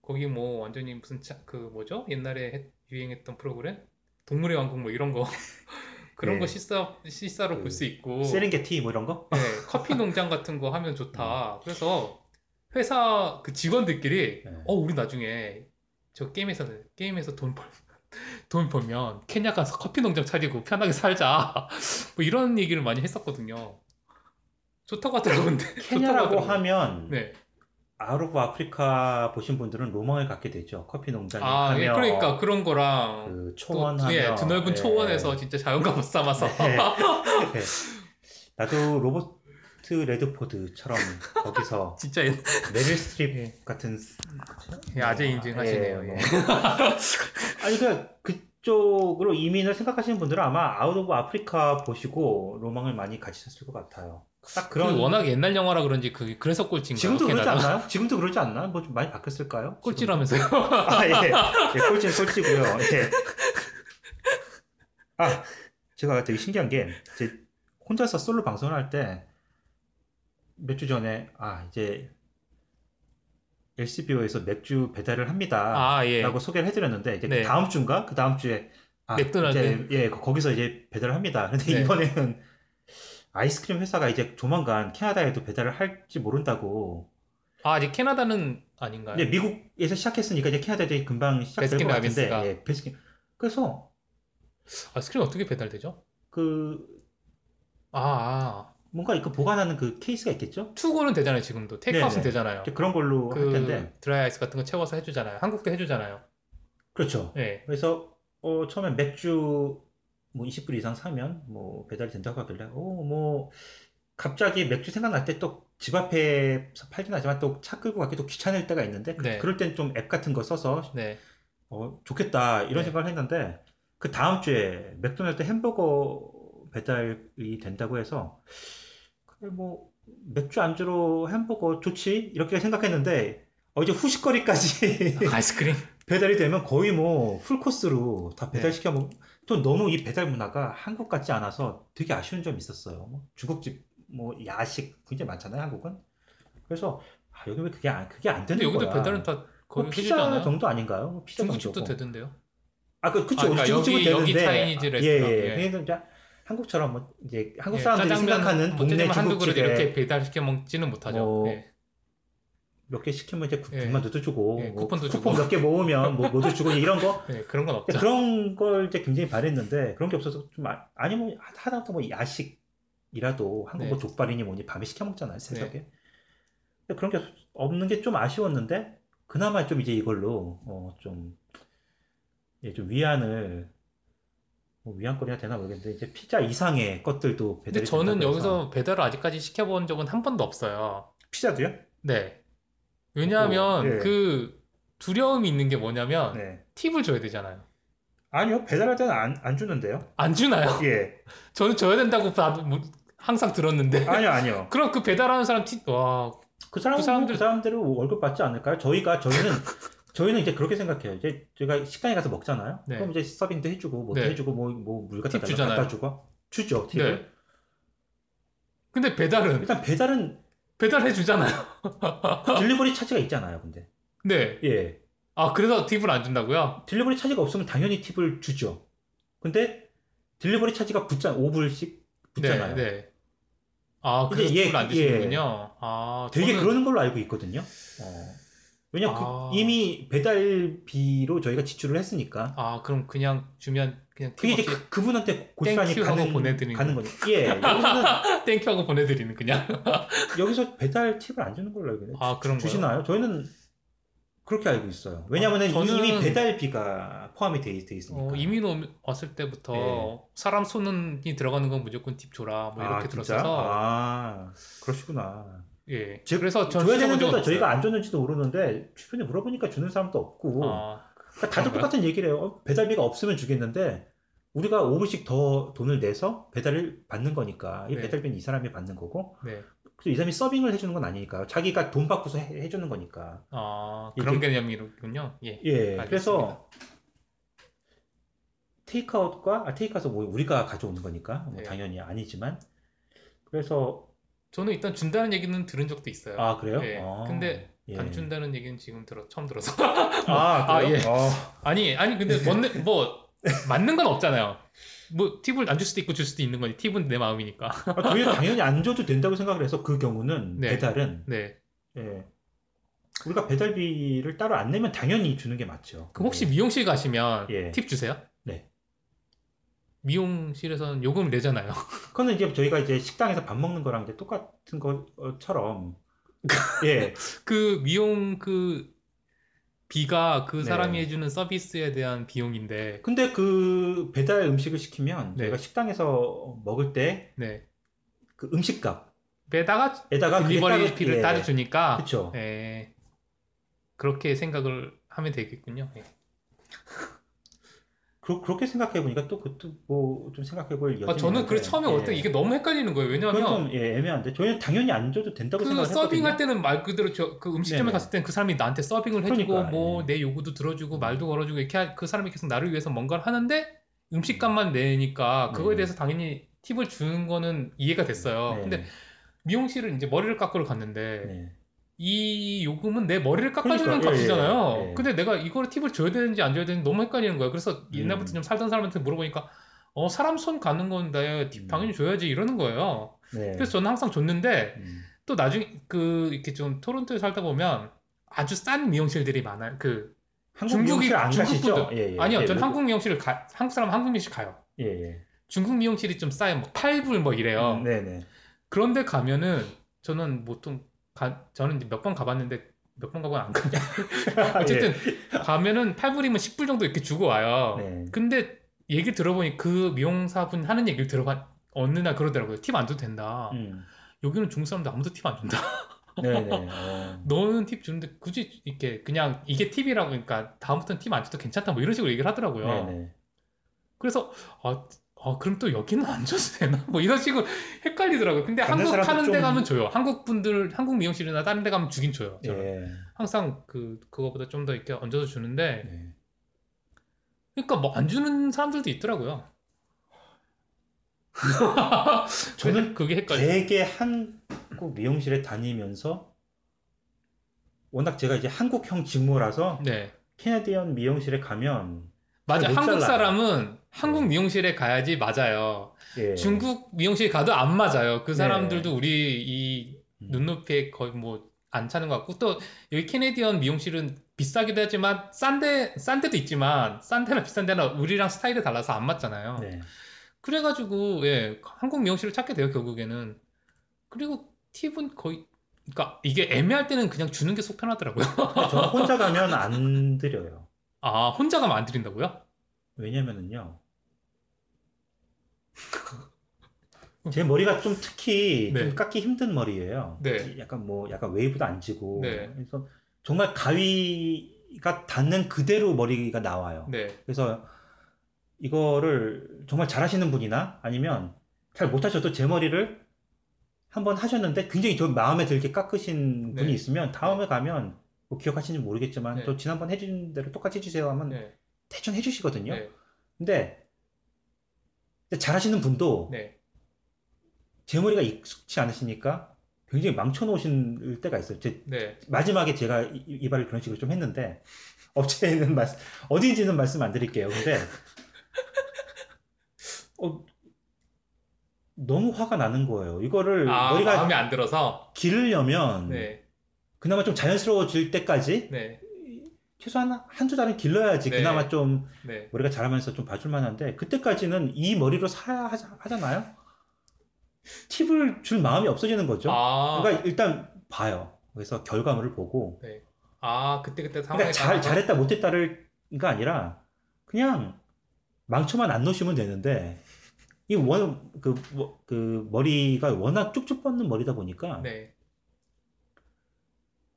거기 뭐 완전히 무슨 차, 그 뭐죠? 옛날에 했- 유행했던 프로그램? 동물의 왕국 뭐 이런 거. 그런 네. 거 시사, 시사로 그 볼수 있고. 세렝게티 뭐 이런 거? 네, 커피 농장 같은 거 하면 좋다. 그래서 회사 그 직원들끼리 네. 어 우리 나중에 저 게임에서는 게임에서 돈 벌, 돈 벌면 케냐 가서 커피 농장 차리고 편하게 살자. 뭐 이런 얘기를 많이 했었거든요. 좋다고 하더라고요. 근데 케냐라고. 하면 네. of Africa 보신 분들은 로망을 갖게 되죠. 커피 농장에 아, 예, 그러니까 그런 거랑 그 또, 초원하며 예, 드넓은 예. 초원에서 진짜 자연감을 삼아서 네. 네. 나도 로버트 레드포드처럼 거기서 진짜 예, 메릴 스트립 예. 같은 예, 아재 인증하시네요. 예, 예. 뭐. 아니 그 그쪽으로 이민을 생각하시는 분들은 아마 Out of Africa 보시고 로망을 많많이 가지셨을 것 같아요. 딱 그런 워낙 옛날 영화라 그런지 그 그래서 꼴찌인가요? 지금도 그러지 캐나다가? 않나요? 지금도 그러지 않나? 뭐 좀 많이 바뀌었을까요? 꼴찌라면서요? 아, 예. 예, 꼴찌는 꼴찌고요. 예. 아, 제가 되게 신기한 게, 제 혼자서 솔로 방송을 할 때, 몇 주 전에, 아, 이제, LCBO에서 맥주 배달을 합니다. 아, 예. 라고 소개를 해드렸는데, 이제 그 네. 다음 주인가? 그 다음 주에, 아, 맥도날드? 이제, 예, 거- 거기서 이제 배달을 합니다. 근데 네. 이번에는 아이스크림 회사가 이제 조만간 캐나다에도 배달을 할지 모른다고 아, 아직 캐나다는 아닌가요? 이제 미국에서 시작했으니까 이제 캐나다에 금방 시작될 것 같은데, 라빈스가. 예, 베스킨. 그래서 아이스크림 어떻게 배달되죠? 그 아, 아. 뭔가 그 보관하는 그 케이스가 있겠죠? to go는 되잖아요, 지금도. 테이크아웃은 네네. 되잖아요. 그런 걸로 할 텐데, 그 드라이 아이스 같은 거 채워서 해주잖아요. 한국도 해주잖아요. 그렇죠. 예. 그래서 어, 처음에 맥주 뭐 20불 이상 사면 뭐 배달이 된다고 하길래, 오, 뭐 갑자기 맥주 생각날 때 또 집 앞에서 팔긴 하지만 또 차 끌고 가기 도 귀찮을 때가 있는데, 그- 네. 그 럴 땐 좀 앱 같은 거 써서 네. 어, 좋겠다 이런 네. 생각을 했는데 그 다음 주에 맥도날드 햄버거 배달이 된다고 해서 뭐 맥주 안주로 햄버거 좋지 이렇게 생각했는데 어, 이제 후식거리까지 아이스크림? 배달이 되면 거의 뭐 풀코스로 다 네. 배달시켜 먹. 또 너무 이 배달 문화가 한국 같지 않아서 되게 아쉬운 점이 있었어요. 뭐 중국집 뭐 야식 굉장히 많잖아요 한국은. 그래서 아, 여기 왜 그게 안 그게 안 되는 근데 여기도 거야. 배달은 다 거의 뭐 피자. 정도 아닌가요? 뭐 피자 중국집도 정도고. 되던데요. 아, 그, 그쵸. 아, 그러니까 중국집은 여기- 여기 되는데, 차이니즈 예, 레스토랑, 예. 예. 이제 한국처럼 뭐, 이제 한국 예, 사람들이 생각하는 뭐 동네 중국집에 이렇게 배달시켜 먹지는 못하죠. 뭐, 예. 몇개 시키면 이제 국- 예. 국만두도 주고, 예, 뭐 쿠폰도 쿠폰 주고. 몇개 모으면 뭐, 뭐도 주고, 이런 거. 예, 그런 건 없죠. 그런 걸 이제 굉장히 바랬는데, 그런 게 없어서 좀, 아, 아니면 하다못해 뭐 야식이라도 한국 네. 뭐 족발이니 뭐니 밤에 시켜 먹잖아요, 새벽에. 근데 그런 게 없는 게 좀 아쉬웠는데, 그나마 좀 이제 이걸로, 어, 좀, 예, 좀 위안을, 뭐 위안거리가 되나 모르겠는데, 이제 피자 이상의 것들도 근데 배달이 저는 된다고 해서. 여기서 배달을 아직까지 시켜본 적은 한 번도 없어요. 피자도요? 네. 왜냐하면 오, 예. 그 두려움이 있는 게 뭐냐면 네. 팁을 줘야 되잖아요. 아니요, 배달할 때는 안, 안 주는데요. 안 주나요? 예. 저는 줘야 된다고 다 뭐- 항상 들었는데. 아니요, 아니요. 그럼 그 배달하는 사람 팁, 와, 그 사람은 그 그, 사람들- 그 사람들은 월급 받지 않을까요? 저희가 저희는 저희는 이제 그렇게 생각해요. 이제 저희가 식당에 가서 먹잖아요. 네. 그럼 이제 서빙도 해주고 뭐도 네. 해주고 뭐 뭐 물 갖다 팁 달라 주잖아요. 갖다 주고 주죠 팁을. 네. 근데 배달은 일단 배달은 배달해 주잖아요. delivery charge가 있잖아요. 근데 네. 예 아, 그래서 팁을 안 준다고요? delivery charge가 없으면 당연히 팁을 주죠. 근데 delivery charge가 붙잖아 5불씩 붙잖아요. 네, 네. 아, 그래서 예, 팁을 안 예. 주시는군요. 아, 되게 저는- 그러는 걸로 알고 있거든요. 어. 왜냐 그 아. 이미 배달비로 저희가 지출을 했으니까. 아, 그럼 그냥 주면 그냥 그게 팁 이제 그, 그분한테 고스란히 가는, 보내드리는 가는 거죠. 예, 여기서는, thank you 하고 보내드리는 그냥. 여기서 배달 팁을 안 주는 걸로 알고 있는데. 아, 그런 거요? 주시나요? 저희는 그렇게 알고 있어요. 왜냐면은 아, 저는- 이미 배달비가 포함이 돼, 돼 있으니까. 어, 이민 오- 왔을 때부터 네. 사람 손이 들어가는 건 무조건 팁 줘라 뭐 이렇게 아? 들었어서 아, 그러시구나. 예. 즉, 그래서 전 줘야 되는데도 저희가. 안 줬는지도 모르는데 주변에 물어보니까 주는 사람도 없고 아, 그러니까 다들 그런가요? 똑같은 얘기를 해요. 어, 배달비가 없으면 주겠는데 우리가 5불씩 더 돈을 내서 배달을 받는 거니까 이 네. 배달비는 이 사람이 받는 거고 네. 그래서 이 사람이 서빙을 해주는 건 아니니까요. 자기가 돈 받고서 해, 주는 거니까. 아, 이게- 그런 개념이군요. 예. 예, 알겠습니다. 그래서 테이크아웃과 아, 테이크아웃은 뭐 우리가 가져오는 거니까 뭐 네. 당연히 아니지만 그래서 저는 일단 준다는 얘기는 들은 적도 있어요. 아 그래요? 예. 아, 근데 예. 안 준다는 얘기는 지금 들어 처음 들어서. 아 아? 예. 어. 아니, 아니 근데 뭔, 뭐 맞는 건 없잖아요. 뭐 팁을 안 줄 수도 있고 줄 수도 있는 거니. 팁은 내 마음이니까. 아, 당연히 안 줘도 된다고 생각을 해서 그 경우는 네. 배달은 네. 예. 우리가 배달비를 따로 안 내면 당연히 주는 게 맞죠. 그럼 혹시 예. 미용실 가시면 예. 팁 주세요? 네. 미용실에서는 요금을 내잖아요. 그거는 이제 저희가 이제 식당에서 밥 먹는 거랑 이제 똑같은 것처럼 예. 그 미용 그 비가 그 네. 사람이 해주는 서비스에 대한 비용인데, 근데 그 배달 음식을 시키면 네. 저희가 식당에서 먹을 때 네. 그 음식값 배다가 에다가 그게 딜리버리 따로- 비를 예. 따로 주니까, 그쵸. 예. 그렇게 생각을 하면 되겠군요. 예. 그, 그렇게 생각해 보니까 또 그것도 뭐 좀 생각해 볼 여지는 아, 저는 그래 있는데, 처음에 예. 어때 이게 너무 헷갈리는 거예요. 왜냐하면 좀 예, 애매한데 저희는 당연히 안 줘도 된다고 그 생각을 서빙할 했거든요. 때는 말 그대로 저, 그 음식점에 네네. 갔을 때는 그 사람이 나한테 서빙을 해주고 그러니까, 뭐 예. 내 요구도 들어주고 말도 걸어주고 이렇게 하- 그 사람이 계속 나를 위해서 뭔가를 하는데 음식값만 내니까 그거에 네. 대해서 당연히 팁을 주는 거는 이해가 됐어요. 네. 근데 미용실을 이제 머리를 깎으러 갔는데 네. 이 요금은 내 머리를 깎아주는 그러니까, 예, 값이잖아요. 예, 예. 근데 내가 이걸 팁을 줘야 되는지 안 줘야 되는지 너무 헷갈리는 거예요. 그래서 옛날부터 음. 좀 살던 사람한테 물어보니까 어 사람 손 가는 건데 팁 음. 당연히 줘야지 이러는 거예요. 네. 그래서 저는 항상 줬는데 음. 또 나중에 그 이렇게 좀 토론토에 살다 보면 아주 싼 미용실들이 많아요. 그 중국이- 안 중국? 분들- 예, 예. 아니요, 예, 전 외국- 한국 미용실을 가 한국 사람 은 한국 미용실 가요. 예, 예. 중국 미용실이 좀 싸요. 뭐 8불 뭐 이래요. 음, 네네. 그런데 가면은 저는 보통 가, 저는 몇번 가봤는데 몇 번 가보면 안 가냐. 어쨌든 가면은 8불이면 10불 정도 이렇게 주고 와요. 네. 근데 얘기 들어보니 그 미용사분 하는 얘기를 들어봐 어느 날 그러더라고요. 팁 안 줘도 된다. 음. 여기는 중국 사람들 아무도 팁 안 준다. 네네. 어. 너는 팁 주는데 굳이 이렇게 그냥 이게 팁이라고 그러니까 다음부터는 팁 안 줘도 괜찮다 뭐 이런 식으로 얘기를 하더라고요. 네네. 그래서 아, 아, 그럼 또 여기는 안 줘도 되나? 뭐 이런 식으로 헷갈리더라고요. 근데 한국 하는 데 좀- 가면 줘요. 한국 분들 한국 미용실이나 다른 데 가면 주긴 줘요. 저는. 예. 항상 그 그거보다 좀 더 이렇게 얹어서 주는데 네. 그러니까 뭐 안 주는 사람들도 있더라고요. 저는 그게 헷갈려. 되게 한국 미용실에 다니면서 워낙 제가 이제 한국형 직모라서 네. 캐네디언 미용실에 가면 맞아. 못 한국 잘라요. 사람은 한국 네. 미용실에 가야지 맞아요. 예. 중국 미용실 가도 안 맞아요. 그 네. 사람들도 우리 이 음. 눈높이에 거의 뭐 안 차는 것 같고 또 여기 캐네디언 미용실은 비싸기도 하지만 싼데 싼 데도 있지만 싼 데나 비싼 데나 우리랑 스타일이 달라서 안 맞잖아요. 네. 그래가지고 예 한국 미용실을 찾게 돼요 결국에는. 그리고 팁은 거의 그러니까 이게 애매할 때는 그냥 주는 게 속 편하더라고요. 근데 저는 혼자 가면 안 드려요. 아 혼자 가면 안 드린다고요? 왜냐면은요. 제 머리가 좀 특히 네. 좀 깎기 힘든 머리예요. 네. 약간 뭐 약간 웨이브도 안 지고 네. 그래서 정말 가위가 닿는 그대로 머리가 나와요. 네. 그래서 이거를 정말 잘하시는 분이나 아니면 잘 못하셔도 제 머리를 한번 하셨는데 굉장히 저 마음에 들게 깎으신 분이 네. 있으면 다음에 가면 뭐 기억하시는지 모르겠지만 네. 저 지난번 해준 대로 똑같이 해주세요 하면 네. 대충 해주시거든요. 네. 근데 잘하시는 분도 네. 제 머리가 익숙치 않으시니까 굉장히 망쳐놓으신 때가 있어요. 제 네. 마지막에 제가 이- 이발을 그런 식으로 좀 했는데 업체에는 말씀 어딘지는 말씀 안 드릴게요. 근데 어, 너무 화가 나는 거예요. 이거를 아 머리가 마음에 안 들어서. 기르려면 네. 그나마 좀 자연스러워질 때까지 네. 최소한 한두 달은 길러야지 네. 그나마 좀 네. 머리가 자라면서 좀 봐줄 만한데 그때까지는 이 머리로 사야 하자- 하잖아요. 팁을 줄 마음이 없어지는 거죠. 아. 그러니까 일단 봐요. 그래서 결과물을 보고 아, 그때 그때 상황에 그러니까 잘 잘했다 못했다를가 아니라 그냥 망쳐만 안 놓으시면 되는데 이원그 그 머리가 워낙 쭉쭉 뻗는 머리다 보니까 네.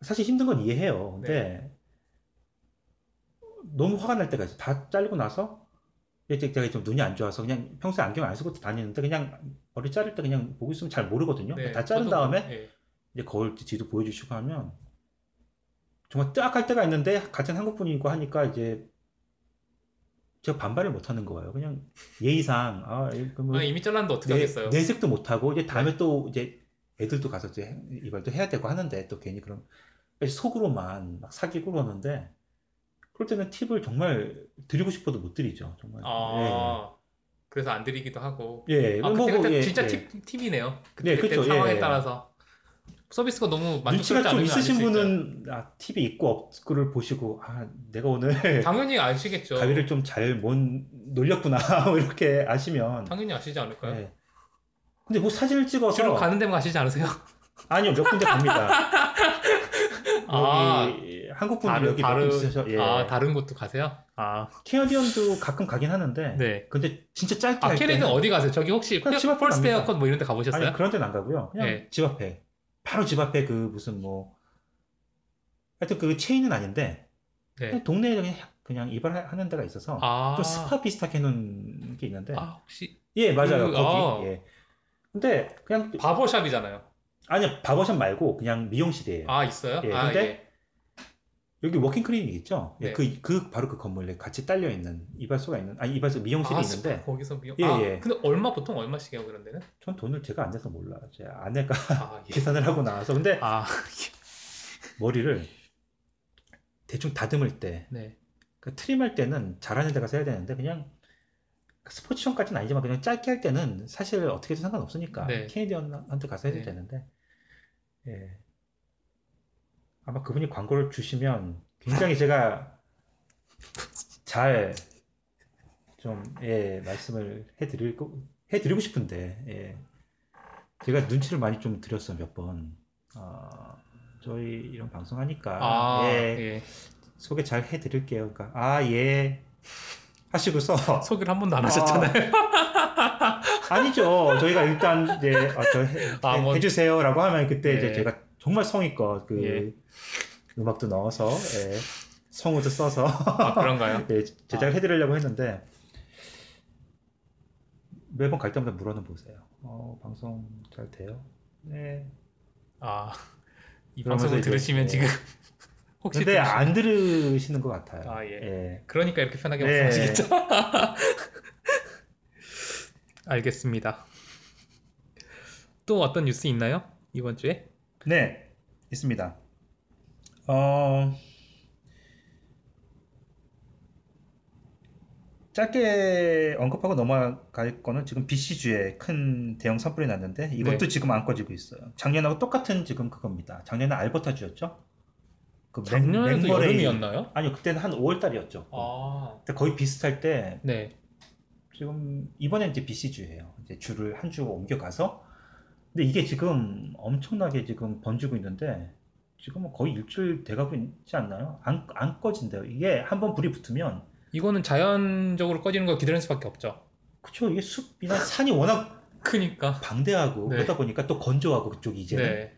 사실 힘든 건 이해해요. 네. 근데 너무 화가 날 때가 있어. 다 자르고 나서 이제 제가 좀 눈이 안 좋아서 그냥 평소에 안경 안 쓰고 다니는데 그냥 머리 자를 때 그냥 보고 있으면 잘 모르거든요. 네, 다 자른 다음에 뭐, 예. 이제 거울 뒤도 보여주시고 하면 정말 뜨악할 때가 있는데 같은 한국 분이고 하니까 이제 제가 반발을 못 하는 거예요. 그냥 예의상 아, 그뭐 아, 이미 잘랐는데 어떻게 내, 하겠어요? 내색도 못 하고 이제 다음에 또 이제 애들도 가서 이제 이발도 해야 되고 하는데 또 괜히 그런 속으로만 막 사귀고 그러는데 그럴 때는 팁을 정말 드리고 싶어도 못 드리죠. 정말. 아, 그래서 안 드리기도 하고. 예. 예. 아, 뭐, 그때, 그때 예, 진짜 예. 팁, 팁이네요. 네, 그때 그쵸, 상황에 예. 따라서. 서비스가 너무 눈치가 만족스럽지 좀 있으신 분은 아, 팁이 있고 없고를 보시고 아 내가 오늘. 당연히 아시겠죠. 가위를 좀 잘 못 놀렸구나 뭐 이렇게 아시면 당연히 아시지 않을까요? 예. 근데 뭐 사진을 찍어서 주로 가는 데만 가시지 않으세요? 아니요 몇 군데 갑니다. 아, 여기 한국 분들 다른, 여기 다른, 있으셔 예. 아, 다른 곳도 가세요? 아, 캐나디언도 가끔 가긴 하는데 네. 근데 진짜 짧게 아, 때는 어디 가세요? 저기 혹시 그냥 집 앞에 펄스 갑니다. 헤어컷 뭐 이런 데 가보셨어요? 아니 그런 데는 안 가고요. 그냥 네. 집 앞에 바로 집 앞에 그 무슨 뭐 하여튼 그 체인은 아닌데 네. 동네에 그냥, 그냥 이발하는 데가 있어서 아, 좀 스파 비슷하게 해놓은 게 있는데 아, 혹시 예 맞아요 그, 거기 아. 예 근데 그냥 barber shop이잖아요. 아니요 barber shop 말고 그냥 미용실이에요 아, 있어요? 예, 아, 근데 예. 여기 walk-in clinic 있죠 예, 네. 그, 그 바로 그 건물에 같이 딸려 있는 이발소가 있는 아니 이발소 미용실이 아, 있는데 스파 거기서 미용. 예, 아, 예. 근데 얼마 보통 얼마씩 해요 그런 데는? 전 돈을 제가 안 내서 몰라요 제 아내가 아, 예. 계산을 하고 나와서 근데 아, 머리를 대충 다듬을 때 네. 그 트림할 때는 잘하는 데 가서 해야 되는데 그냥 스포츠션까지는 아니지만 그냥 짧게 할 때는 사실 어떻게 해도 상관없으니까 네. 캐네디언한테 가서 해도 네. 되는데 예. 아마 그분이 광고를 주시면 굉장히 제가 잘 좀 예, 말씀을 해드리고 해드리고 싶은데 예. 제가 눈치를 많이 좀 드렸어요 몇 번. 아, 저희 이런 방송 하니까 아, 예, 예. 소개 잘 해드릴게요. 그러니까 아 예. 하시고서 소개를 한 번도 안 아, 하셨잖아요. 아 니죠. 저희가 일단 이제 아, 저 해, 아, 뭐- 주세요라고 하면 그때 예. 이제 제가 정말 성의껏 그 예. 음악도 넣어서 예, 성우도 써서 아, 그런가요? 예, 제작을 아. 해드리려고 했는데 매번 갈 때마다 물어는 보세요. 어, 방송 잘 돼요? 네. 아, 이 방송을 들으시면 예. 지금 혹시 근데 들으시- 안 들으시는 것 같아요. 아, 예. 예. 그러니까 이렇게 편하게 네. 말씀하시겠죠? 알겠습니다. 또 어떤 뉴스 있나요? 이번 주에? 네, 있습니다. 어, 짧게 언급하고 넘어갈 거는 지금 BC주에 큰 대형 산불이 났는데 이것도 네. 지금 안 꺼지고 있어요. 작년하고 똑같은 지금 그겁니다. 작년에 알버타주였죠? 그 맥- 작년에도 맥머레이- 여름이었나요? 아니요, 그때는 한 5월 달이었죠. 아, 근데 거의 비슷할 때 네. 지금 이번엔 이제 BC주예요. 이제 주를 한 주 옮겨가서 근데 이게 지금 엄청나게 지금 번지고 있는데 지금 거의 일주일 돼가고 있지 않나요? 안, 안 꺼진대요. 이게 한번 불이 붙으면 이거는 자연적으로 꺼지는 걸 기다리는 수밖에 없죠. 그쵸 이게 숲이나 산이 워낙 크니까. 방대하고 네. 그러다 보니까 또 건조하고 그쪽이 이제는 네.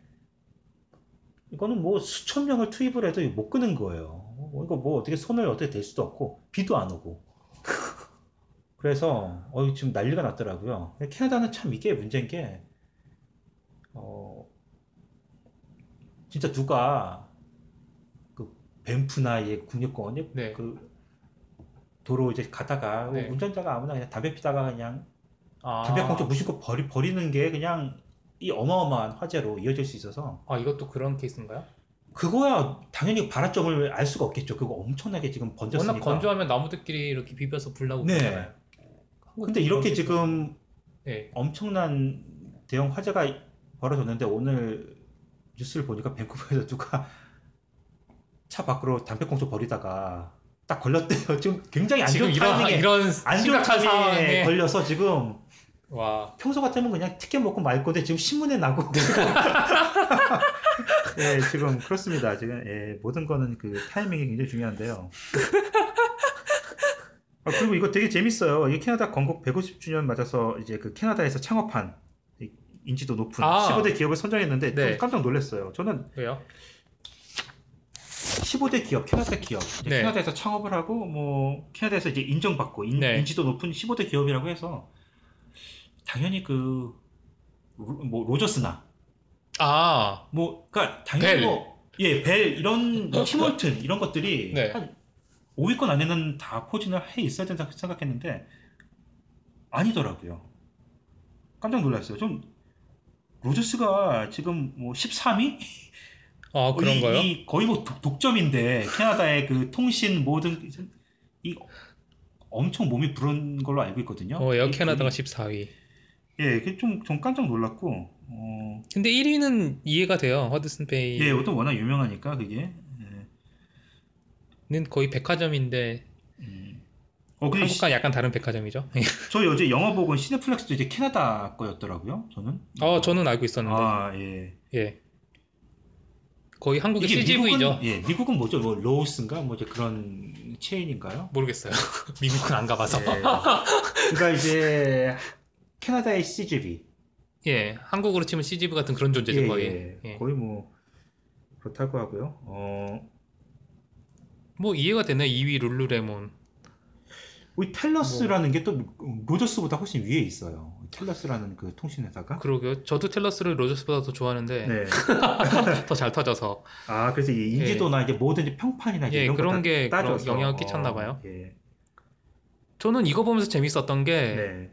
이거는 뭐 수천 명을 투입을 해도 못 끄는 거예요. 뭐 이거 뭐 어떻게 손을 어떻게 댈 수도 없고 비도 안 오고 그래서 어 지금 난리가 났더라고요. 캐나다는 참 이게 문제인 게 어, 진짜 누가 그 밴프나 이 국립공원에 네. 그 도로 이제 가다가 네. 운전자가 아무나 그냥 담배 피다가 그냥 아, 담배 꽁초 무심코 버리, 버리는 게 그냥 이 어마어마한 화재로 이어질 수 있어서 아, 이것도 그런 케이스인가요? 그거야 당연히 발화점을 알 수가 없겠죠. 그거 엄청나게 지금 번졌으니까. 워낙 건조하면 나무들끼리 이렇게 비벼서 불나고 네. 그러잖아요. 근데 이렇게 지금 네. 엄청난 대형 화재가 벌어졌는데 오늘 뉴스를 보니까 밴쿠버에서 누가 차 밖으로 담배꽁초 버리다가 딱 걸렸대요. 지금 굉장히 안 좋은 이런 타이밍에 이런 안 좋은 타이밍에 상황에 걸려서 지금 와, 평소 같으면 그냥 티켓 먹고 말 건데 지금 신문에 나고 예, 지금 그렇습니다. 지금 예, 모든 거는 그 타이밍이 굉장히 중요한데요. 아, 그리고 이거 되게 재밌어요. 이 캐나다 건국 150주년 맞아서 이제 그 캐나다에서 창업한 이 인지도 높은 아. 15대 기업을 선정했는데 좀 네. 깜짝 놀랐어요. 저는 왜요? 15대 기업, 캐나다 기업, 네. 캐나다에서 창업을 하고 뭐 캐나다에서 이제 인정받고 인, 네. 지도 높은 15대 기업이라고 해서 당연히 그 뭐 로저스나 아, 뭐 그러니까 당연히 벨. 뭐 예, 벨 이런 뭐 팀월튼 이런 것들이 네. 한 5위권 안에는 다 포진을 해 있어야 된다고 생각했는데 아니더라고요. 깜짝 놀랐어요. 좀 로저스가 지금 뭐 13위? 아 그런가요? 이, 이 거의 뭐 독, 점인데 캐나다의 그 통신 모든 이 엄청 몸이 부른 걸로 알고 있거든요. 어, 에어 이- 캐나다가 이- 14위. 예, 그게 좀, 좀 깜짝 놀랐고, 어, 근데 1위는 이해가 돼요. 허드슨 베이는 예, 또 워낙 유명하니까 그게. 예. 거의 백화점인데 음. 어, 근데 한국과 약간 다른 백화점이죠. 저 어제 영화 보고 시네플렉스도 이제 캐나다 거였더라고요. 저는. 어, 저는 알고 있었는데. 아, 예. 예. 거의 한국의 CGV죠. 미국은, 예, 미국은 뭐죠? 뭐 로우스인가? 뭐 이제 그런 체인인가요? 모르겠어요. 미국은 안 가봐서. 예. 그러니까 이제 캐나다의 CGV. 예, 한국으로 치면 CGV 같은 그런 존재죠, 예, 거의. 예. 예. 거의 뭐 그렇다고 하고요. 어, 뭐 이해가 되네, 2위 룰루레몬. 우리 텔러스라는 게또 로저스보다 훨씬 위에 있어요. 텔러스라는 그 통신회사가. 그러게요. 저도 텔러스를 로저스보다 더 좋아하는데 네. 더 잘 터져서. 아, 그래서 이 인지도나 이제 모든 이제 평판이나 이제 예, 이런 그런 게 그런 따져서 영향을 끼쳤나 어, 봐요. 예. 저는 이거 보면서 재밌었던 게 네.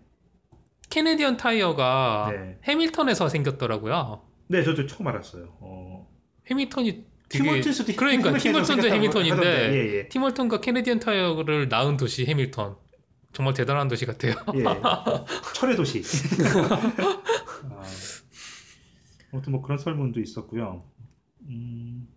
캐네디언 타이어가 네. 해밀턴에서 생겼더라고요. 네, 저도 처음 알았어요. 어. 해밀턴이 티몰튼스도 그러니까 생겼다고 해밀턴인데 예, 예. 티몰턴과 캐네디언 타이어를 낳은 도시 해밀턴. 정말 대단한 도시 같아요. 예. 철의 도시. 아, 아무튼 뭐 그런 설문도 있었고요. 음,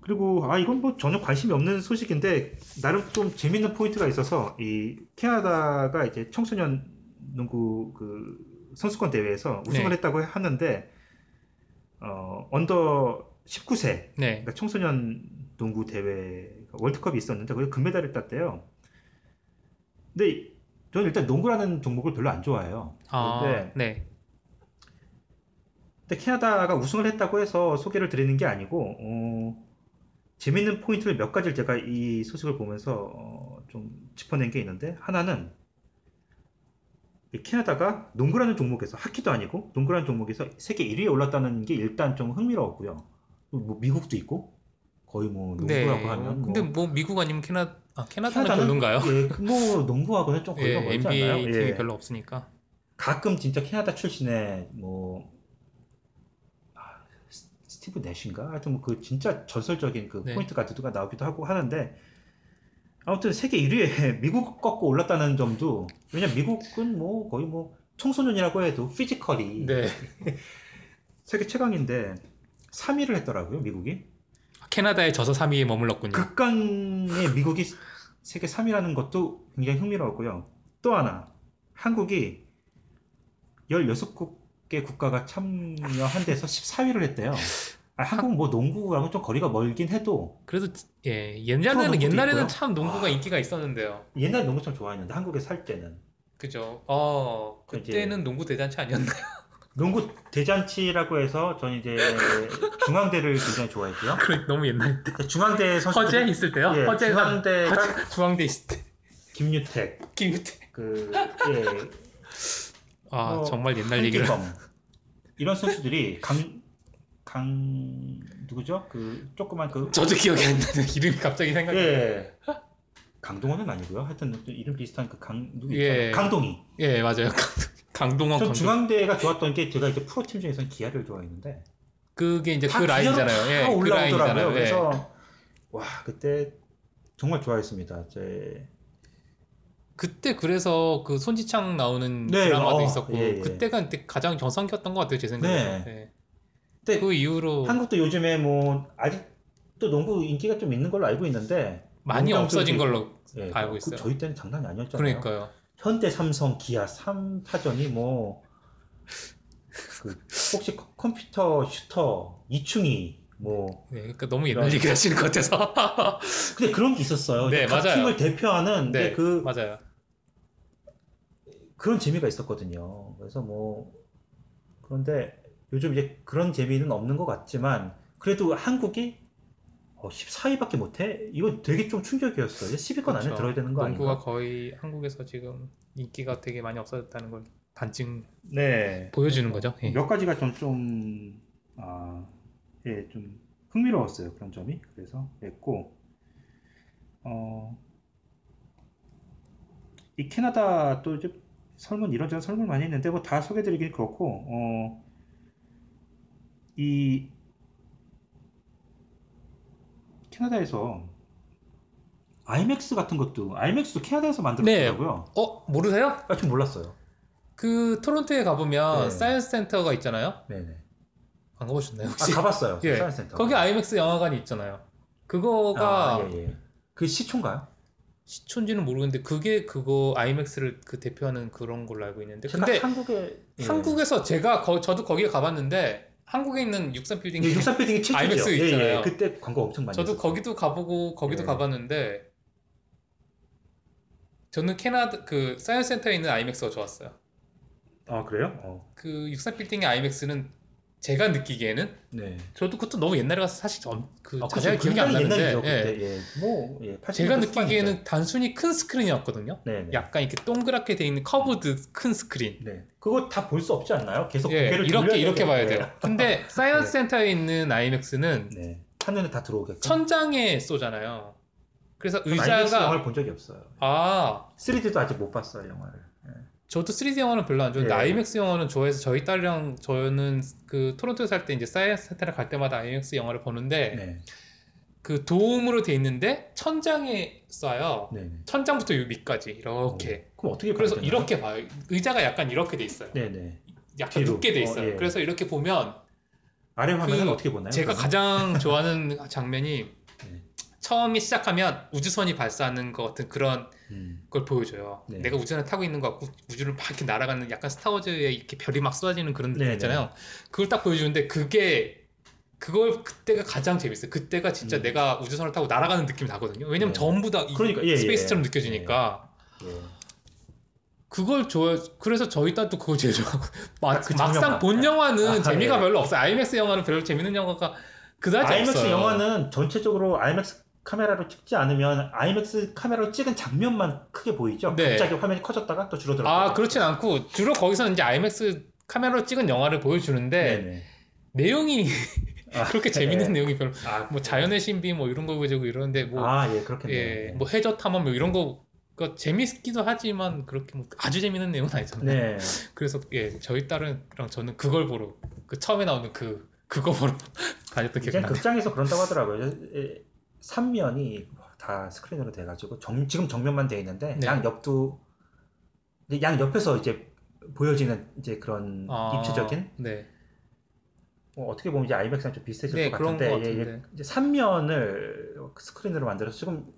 그리고 아 이건 뭐 전혀 관심이 없는 소식인데 나름 좀 재밌는 포인트가 있어서 이 캐나다가 이제 청소년 농구 그 선수권 대회에서 우승을 네. 했다고 하는데 어 under 19세 네. 그러니까 청소년 농구 대회 월드컵이 있었는데 거기 금메달을 땄대요. 근데 저는 일단 농구라는 종목을 별로 안 좋아해요. 아, 그런데 네. 근데 캐나다가 우승을 했다고 해서 소개를 드리는 게 아니고 어, 재밌는 포인트를 몇 가지를 제가 이 소식을 보면서 어, 좀 짚어낸 게 있는데 하나는 이 캐나다가 농구라는 종목에서 하키도 아니고 농구라는 종목에서 세계 1위에 올랐다는 게 일단 좀 흥미로웠고요. 뭐 미국도 있고 거의 뭐 네. 농구라고 하면 뭐 근데 뭐 미국 아니면 캐나 아, 캐나다는 캐나다는 별론가요? 예, 뭐 농구하고는 좀 거리가 예, 멀지 NBA 않나요? 팀이 예. 별로 없으니까. 가끔 진짜 캐나다 출신의 뭐 아, 스- 스티브 내쉬인가 하여튼 뭐 그 진짜 전설적인 그 네. 포인트 가드가 나오기도 하고 하는데 아무튼 세계 1위에 미국 꺾고 올랐다는 점도 왜냐면 미국은 뭐 거의 뭐 청소년이라고 해도 physical이 네. 세계 최강인데 3위를 했더라고요 미국이 캐나다에 져서 3위에 머물렀군요. 극강의 미국이 세계 3위라는 것도 굉장히 흥미로웠고요. 또 하나, 한국이 16국의 국가가 참여한 데서 14위를 했대요. 아, 한국은 뭐 농구하고 좀 거리가 멀긴 해도 그래도 예, 옛날에는 옛날에는 있고요. 참 농구가 아. 인기가 있었는데요. 옛날 농구 참 좋아했는데 한국에 살 때는 그죠? 어, 그때는 농구 대잔치 아니었나요? 농구 대잔치라고 해서 저는 이제 중앙대를 굉장히 좋아했고요. 그래, 너무 옛날 때. 중앙대 선수 허재 있을 때요? 예, 허재- 중앙대 있을 때. 김유택 김유태. 그 예, 아, 어, 정말 옛날 얘기를. 이런 선수들이 강, 강 누구죠? 그 조그만 그 저도 기억이 안 나네. 이름이 갑자기 생각이. 예. 강동원은 아니고요. 하여튼 또 이름 비슷한 그 강 누구 예. 있잖아요. 강동희. 예, 맞아요. 강동원 전 강동. 중앙대가 좋았던 게 제가 이제 프로팀 중에서는 기아를 좋아했는데 그게 이제 다그 라인이잖아요. 예, 다 그 올라오더라고요. 라인이잖아요. 예. 그래서 와 그때 정말 좋아했습니다. 제 그때 그래서 그 손지창 나오는 네, 드라마도 어, 있었고 예, 예. 그때가 그때 가장 정상기였던 것 같아요 제 생각에. 네. 예. 근데 그 이후로 한국도 요즘에 뭐 아직도 농구 인기가 좀 있는 걸로 알고 있는데 많이 없어진. 걸로 예, 알고 그 있어요. 저희 때는 장난이 아니었잖아요. 그러니까요. 현대, 삼성, 기아 3타전이 뭐, 그, 혹시 컴- 컴퓨터 슈터, 이충이, 뭐, 네, 그러니까 너무 옛날 이런- 얘기를 하시는 것 같아서. 근데 그런 게 있었어요. 네, 각 맞아요. 팀을 대표하는 네, 게 그, 맞아요. 그런 재미가 있었거든요. 그래서 뭐, 그런데 요즘 이제 그런 재미는 없는 것 같지만, 그래도 한국이 어, 14위밖에 못해? 이거 되게 좀 충격이었어요. 10위권 안에 그렇죠. 들어야 되는 거 농구가 아닌가? 거의 한국에서 지금 인기가 되게 많이 없어졌다는 걸 반증 네. 보여주는 거죠. 예. 몇 가지가 좀, 좀, 아, 예, 좀 흥미로웠어요. 그런 점이. 그래서 했고, 어, 이 캐나다 또 이제 설문 이런저런 설문 많이 했는데 뭐 다 소개드리긴 그렇고, 어, 이 캐나다에서 아이맥스 같은 것도 아이맥스도 캐나다에서 만들었더라고요. 어 모르세요? 아, 좀 몰랐어요. 그 토론토에 가보면 네. 사이언스 센터가 있잖아요. 네네. 안 가보셨나요 아, 혹시? 가봤어요. 예. 사이언스 센터. 거기 아이맥스 영화관이 있잖아요. 그거가 아, 예, 예. 그 시초인가요? 시초인지는 모르겠는데 그게 그거 아이맥스를 그 대표하는 그런 걸로 알고 있는데 근데 한국에 예. 한국에서 제가 거- 저도 거기에 가봤는데 한국에 있는 63 빌딩 예, 63 빌딩이 최초죠. 아이맥스 예, 있잖아요. 예. 그때 광고 엄청 많이 저도. 거기도 가보고 거기도 예. 가봤는데 저는 캐나다 그 사이언스 센터에 있는 아이맥스가 좋았어요. 아 그래요? 어. 그 63 빌딩의 아이맥스는 제가 느끼기에는 네. 저도 그것도 너무 옛날에 가서 사실 전- 그 아, 자세하게. 기억이 안 나는데 예. 예. 뭐 예. 80년대 제가 후반이죠. 느끼기에는 단순히 큰 스크린이었거든요. 네, 네. 약간 이렇게 동그랗게 돼 있는 curved 큰 스크린. 네. 그거 다 볼 수 없지 않나요? 계속 예, 고개를 이렇게 이렇게 봐야 되는데. 돼요. 근데 Science 네. 센터에 있는 아이맥스는 네. 화면에 다 들어오게끔. 천장에 쏘잖아요. 그래서 아이맥스 의자가 영화를 본 적이 없어요. 아 3D도 아직 못 봤어요, 영화를. 예. 저도 3D 영화는 별로 안 좋아하는데 예. 아이맥스 영화는 좋아해서 저희 딸이랑 저는 그 토론토에 살 때 이제 Science 센터를 갈 때마다 아이맥스 영화를 보는데 네. 그 돔으로 돼 있는데 천장에 쏴요. 네. 네. 천장부터 요 밑까지 이렇게. 어, 그럼 어떻게 그래서 되나요? 이렇게 봐요. 의자가 약간 이렇게 돼 있어요. 네, 네. 약간 뒤로. 눕게 돼 어, 있어요. 예. 그래서 이렇게 보면 아래 화면은 그 어떻게 보나요? 제가 그러면? 가장 좋아하는 장면이 네. 처음이 시작하면 우주선이 발사하는 것 같은 그런 음. 걸 보여줘요. 네. 내가 우주선을 타고 있는 것 같고 우주를 막 이렇게 날아가는 약간 스타워즈에 이렇게 별이 막 쏟아지는 그런 느낌 네, 있잖아요. 그걸 딱 보여주는데 그게 그걸 그때가 가장 재밌어요. 그때가 진짜 음. 내가 우주선을 타고 날아가는 느낌이 나거든요. 왜냐면 네. 전부 다 이- 그러니까, 예, 예. space처럼 느껴지니까 예. 그걸 좋아. 그래서 저희 딸도 그걸 제일 좋아하고 막, 그 막상. 본 영화는 아, 재미가 예. 별로 없어요. 아이맥스 영화는 별로 재밌는 영화가 그다지 아이맥스 없어요. 영화는 전체적으로 아이맥스 카메라로 찍지 않으면 아이맥스 카메라로 찍은 장면만 크게 보이죠. 네. 갑자기 화면이 커졌다가 또 줄어들었다. 아 그렇진 않고 주로 거기서는 이제 아이맥스 카메라로 찍은 영화를 보여주는데 네네. 내용이 아, 그렇게 네. 재밌는 내용이 별로 아, 뭐 자연의 신비 뭐 이런 거 보여주고 이러는데 뭐 아, 예. 예, 뭐 해저 탐험 뭐 이런 거그 재밌기도 하지만 그렇게 뭐 아주 재밌는 내용은 아니잖아요. 네. 그래서 예 저희 딸이랑 저는 그걸 보러 그 처음에 나오는 그 그거 보러 다녔던 기억이 나요. 극장에서 그런다고 하더라고요. 예, 3면이 다 스크린으로 돼가지고 정, 지금 정면만 돼 있는데 네. 양 옆도 양 옆에서 이제 보여지는 이제 그런 아, 입체적인 네. 뭐 어떻게 보면 이제 아이맥스랑 좀 비슷해질 네, 것 같은데, 것 예, 예, 같은데. 이제 3면을 스크린으로 만들어서 지금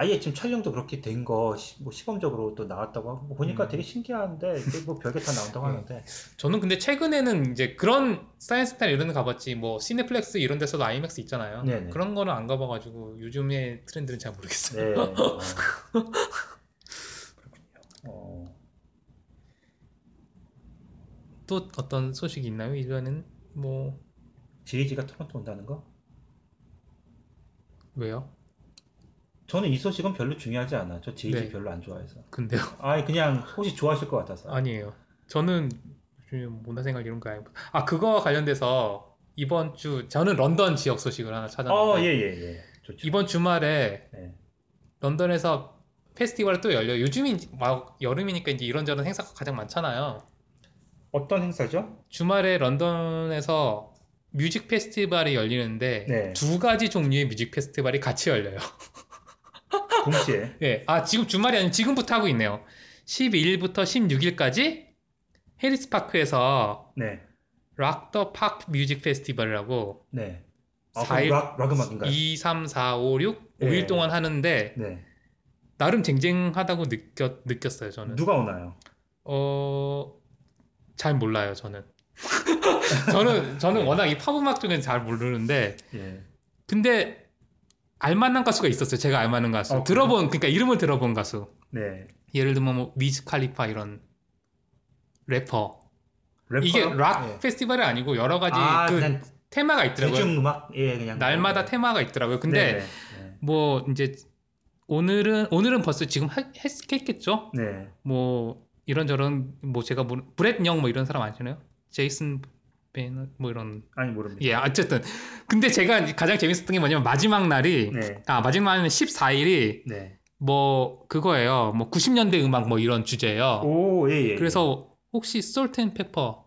아예 지금 촬영도 그렇게 된 거 뭐 시범적으로 또 나왔다고 하고 보니까 음. 되게 신기한데 뭐 별게 다 나온다고 네. 하는데 저는 근데 최근에는 이제 그런 science 스타일 이런 데 가봤지 뭐 Cineplex 이런 데서도 아이맥스 있잖아요. 네네. 그런 거는 안 가봐가지고 요즘의 트렌드는 잘 모르겠어요. 네. 어. 어, 또 어떤 소식이 있나요? 이거는 뭐 JG가 토론토 온다는 거? 왜요? 저는 이 소식은 별로 중요하지 않아. 저 JG 네. 별로 안 좋아해서. 근데요? 아, 그냥 혹시 좋아하실 것 같아서. 아니에요. 저는 요즘 문화생활 이런 거 아니고 아 그거와 관련돼서 이번 주 저는 런던 지역 소식을 하나 찾았는데 어, 예, 예, 예. 좋죠. 이번 주말에 네. 런던에서 페스티벌이 또 열려요. 요즘이 막 여름이니까 이제 이런저런 행사가 가장 많잖아요. 어떤 행사죠? 주말에 런던에서 music festival이 열리는데 네. 두 가지 종류의 music festival이 같이 열려요. 동시에. 예. 아, 지금 주말이 아니고 지금부터 하고 있네요. 12일부터 16일까지 Harris Park에서 네. Rock the Park Music Festival이라고 네. 아, 사일- 그럼 락, 락 음악인가요? 2, 3, 4, 5, 6, 네. 5일 동안 하는데 네. 나름 쟁쟁하다고 느꼈, 느꼈어요, 저는. 누가 오나요? 어, 잘 몰라요, 저는. 저는, 저는 워낙 이 팝 음악 쪽은 잘 모르는데, 예. 근데 알만한 가수가 있었어요. 제가 알만한 가수. 어, 들어본, 그러니까 이름을 들어본 가수. 네. 예를 들면 뭐 위즈 칼리파 이런 래퍼. 래퍼요? 이게 락 예. 페스티벌이 아니고 여러 가지 아, 그 테마가 있더라고요. 대중 음악 예 그냥 날마다 뭐, 테마가 있더라고요. 근데 네, 네, 뭐 이제 오늘은 오늘은 벌써 지금 하- 했, 했겠죠? 네. 뭐 이런저런 뭐 제가 뭐 브렛 영뭐 이런 사람 아시나요? 제이슨 베너 뭐 이런 아니 모릅니다. 예 어쨌든 근데 제가 가장 재밌었던 게 뭐냐면 마지막 날이 네, 아 마지막 날은 14일이 네. 뭐 그거예요. 뭐 90년대 음악 뭐 이런 주제예요. 오, 예, 예. 그래서 혹시 솔트앤페퍼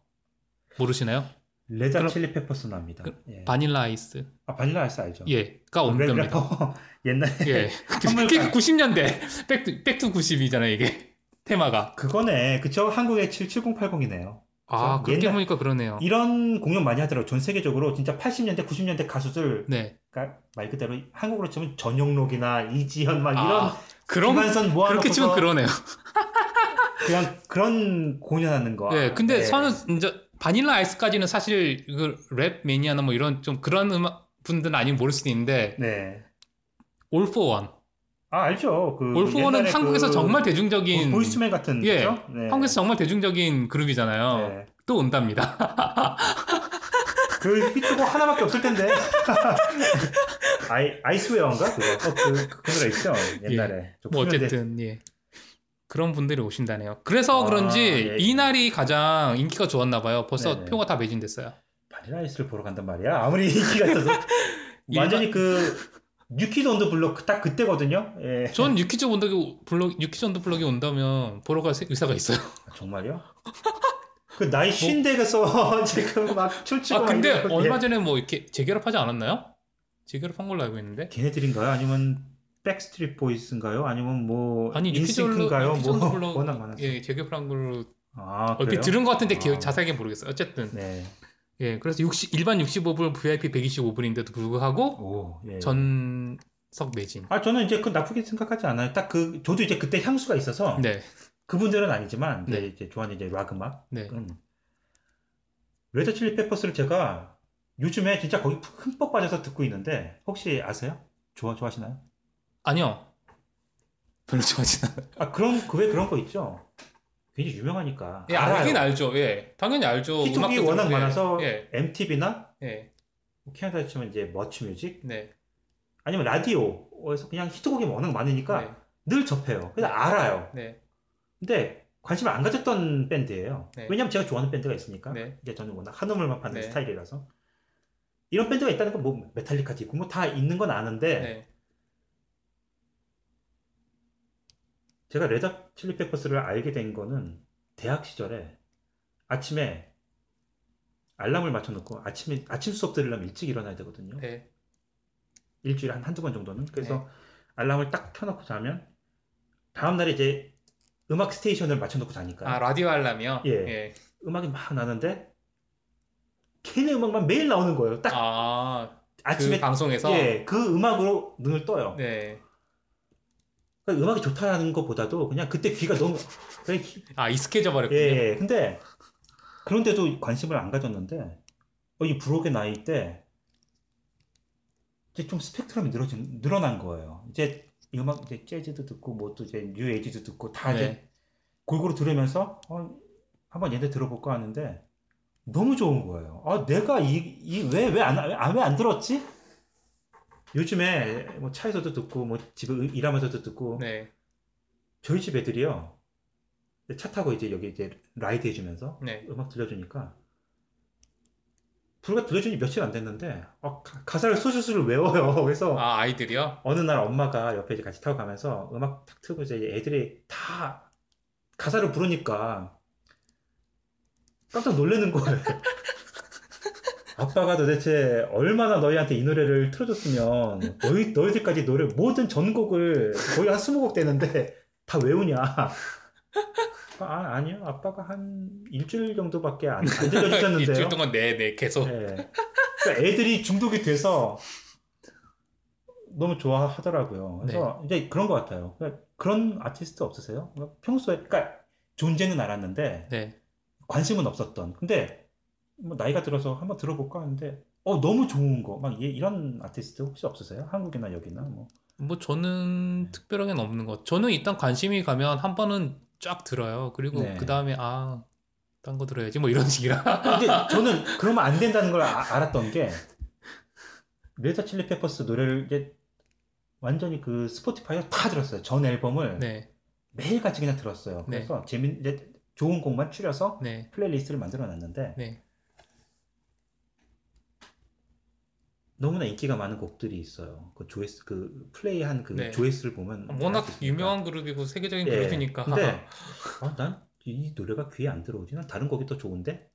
모르시나요? Red Hot 그럼- Chili Peppers 나옵니다. 그- 예. Vanilla Ice 아 Vanilla Ice 알죠? 얘가 랩- 온답니다. 래퍼 옛날에 예. 그게 90년대 back to back to 90이잖아요 이게 테마가. 그거네. 그쵸? 한국의 7080이네요. 아 저 그렇게 옛날- 보니까 그러네요. 이런 공연 많이 하더라고요. 전 세계적으로 진짜 80년대, 90년대 가수들 네. 그러니까 말 그대로 한국으로 치면 전영록이나 이지연 막 이런 아, 그런 김완선 그렇게 치면 그러네요. 그냥 그런 공연하는 거. 예. 근데 네. 저는 이제 바닐라 아이스까지는 사실 그랩 매니아나 뭐 이런 좀 그런 음악 분들은 아니면 모를 수도 있는데 네. All for One. 아 알죠. 그 옛날에 한국에서 그 정말 대중적인 보- 보이스맨 같은 예. 그죠? 네. 한국에서 정말 대중적인 그룹이잖아요. 네. 또 온답니다. 그 히트곡 하나밖에 없을 텐데. 아이 아이스웨어인가 그거. 어, 그, 그 노래 있죠. 옛날에. 저 뭐 90년대 어쨌든 예. 그런 분들이 오신다네요. 그래서 아, 그런지 예, 예. 이날이 가장 인기가 좋았나 봐요. 벌써 네네. 표가 다 매진됐어요. Vanilla Ice를 보러 간단 말이야. 아무리 인기가 있어도 완전히 그 New Kids on the Block 딱 그때거든요. 예. 전 유키즈 온더기 블럭 유키즈 온더 블럭이 온다면 보러 갈 의사가 있어요. 아, 정말요? 그 나이 쉰 대에서 지금 막 춤추고 아 막 근데 얼마 예. 전에 뭐 이렇게 재결합하지 않았나요? 재결합한 걸로 알고 있는데. 걔네들인가요? 아니면 Backstreet Boys인가요? 아니면 뭐 아니 on the on the 뭐 워낙 많았어. 예 재결합한 걸로 아 얼핏 그래요? 들은 것 같은데 기억 아. 자세하게 모르겠어요. 어쨌든 네. 예 그래서 60 일반 65불 VIP 125불인데도 불구하고 오. 예. 전석 매진. 아 저는 이제 그 나쁘게 생각하지 않아요. 딱 그 저도 이제 그때 향수가 있어서 네, 그분들은 아니지만 네. 이제 좋아하는 이제 락 음악. 네. 음. Red Chili Peppers를 제가 요즘에 진짜 거기 흠뻑 빠져서 듣고 있는데 혹시 아세요? 좋아 좋아하시나요? 아니요. 별로 좋아하진 않아요. 아 그런 그 왜 그런 거 있죠? 굉장히 유명하니까 예, 알아요. 알긴 알죠. 예, 당연히 알죠. 히트곡이 워낙 들어보고, 많아서 예, MTV나 예, 캐나다에 치면 이제 MuchMusic 네, 아니면 라디오에서 그냥 히트곡이 워낙 많으니까 네, 늘 접해요. 그래서 알아요. 네, 근데 관심을 안 가졌던 밴드예요. 네. 왜냐면 제가 좋아하는 밴드가 있으니까. 네, 이제 저는 워낙 한우물만 파는 네. 스타일이라서 이런 밴드가 있다는 건 뭐 Metallica도 있고 뭐 다 있는 건 아는데 제가 Red Chili Peppers를 알게 된 거는 대학 시절에 아침에 알람을 맞춰놓고 아침에 아침 수업 들으려면 일찍 일어나야 되거든요. 네, 일주일에 한 한두 번 정도는. 그래서 네. 알람을 딱 켜놓고 자면 다음날에 이제 음악 스테이션을 맞춰놓고 자니까 아 라디오 알람이요? 예. 예. 음악이 막 나는데 걔네 음악만 매일 나오는 거예요. 딱 아, 아침에 그 방송에서, 예, 그 음악으로 눈을 떠요. 네, 그러니까 음악이 좋다는 것보다도 그냥 그때 귀가 너무 그냥 아 익숙해져 버렸군요. 예, 근데 그런데도 관심을 안 가졌는데 어, 이 부록의 나이 때 이제 좀 스펙트럼이 늘어진 늘어난 거예요. 이제 이 음악 이제 재즈도 듣고 뭐 또 이제 New Age도 듣고 다 이제 네. 골고루 들으면서 어, 한번 얘네 들어볼까 하는데 너무 좋은 거예요. 아, 내가 이 이 왜 왜 안 왜 안 들었지? 요즘에 뭐 차에서도 듣고 뭐 집에 일하면서도 듣고 네, 저희 집 애들이요. 차 타고 이제 여기 이제 ride 해주면서 네, 음악 들려주니까 불과 들려준 지 며칠 안 됐는데 어, 가- 가사를 술술술 외워요. 그래서 아 아이들이요? 어느 날 엄마가 옆에 이제 같이 타고 가면서 음악 탁 틀고 이제 애들이 다 가사를 부르니까 깜짝 놀라는 거예요. 아빠가 도대체 얼마나 너희한테 이 노래를 틀어줬으면 너희 너희들까지 노래 모든 전곡을 거의 한 20곡 되는데 다 외우냐? 아, 아니요. 아빠가 한 일주일 정도밖에 안, 안 들려주셨는데요. 일주일 동안 네, 네 계속. 네. 그러니까 애들이 중독이 돼서 너무 좋아하더라고요. 그래서 이제 그런 것 같아요. 그러니까 그런 아티스트 없으세요? 평소에, 그러니까 존재는 알았는데 네. 관심은 없었던. 근데 뭐 나이가 들어서 한번 들어볼까 하는데 어 너무 좋은 거. 막 이- 이런 아티스트 혹시 없으세요? 한국이나 여기나 뭐. 뭐 저는 특별하게는 없는 것. 저는 일단 관심이 가면 한 번은 쫙 들어요. 그리고 네. 그 다음에 아 딴 거 들어야지 뭐 이런 식이라. 근데 저는 그러면 안 된다는 걸 아- 알았던 게 Red Chili Peppers 노래를 이제 완전히 그 Spotify에 다 들었어요. 전 앨범을 네, 매일 같이 그냥 들었어요. 네. 그래서 재밌 이제 좋은 곡만 추려서 네, playlist를 만들어 놨는데 네, 너무나 인기가 많은 곡들이 있어요. 그 조회수 그 플레이한 그 네. 조회수를 보면 워낙. 유명한 그룹이고 세계적인 예. 그룹이니까. 근데 아, 난이 노래가 귀에 안 들어오지. 난 다른 곡이 더 좋은데.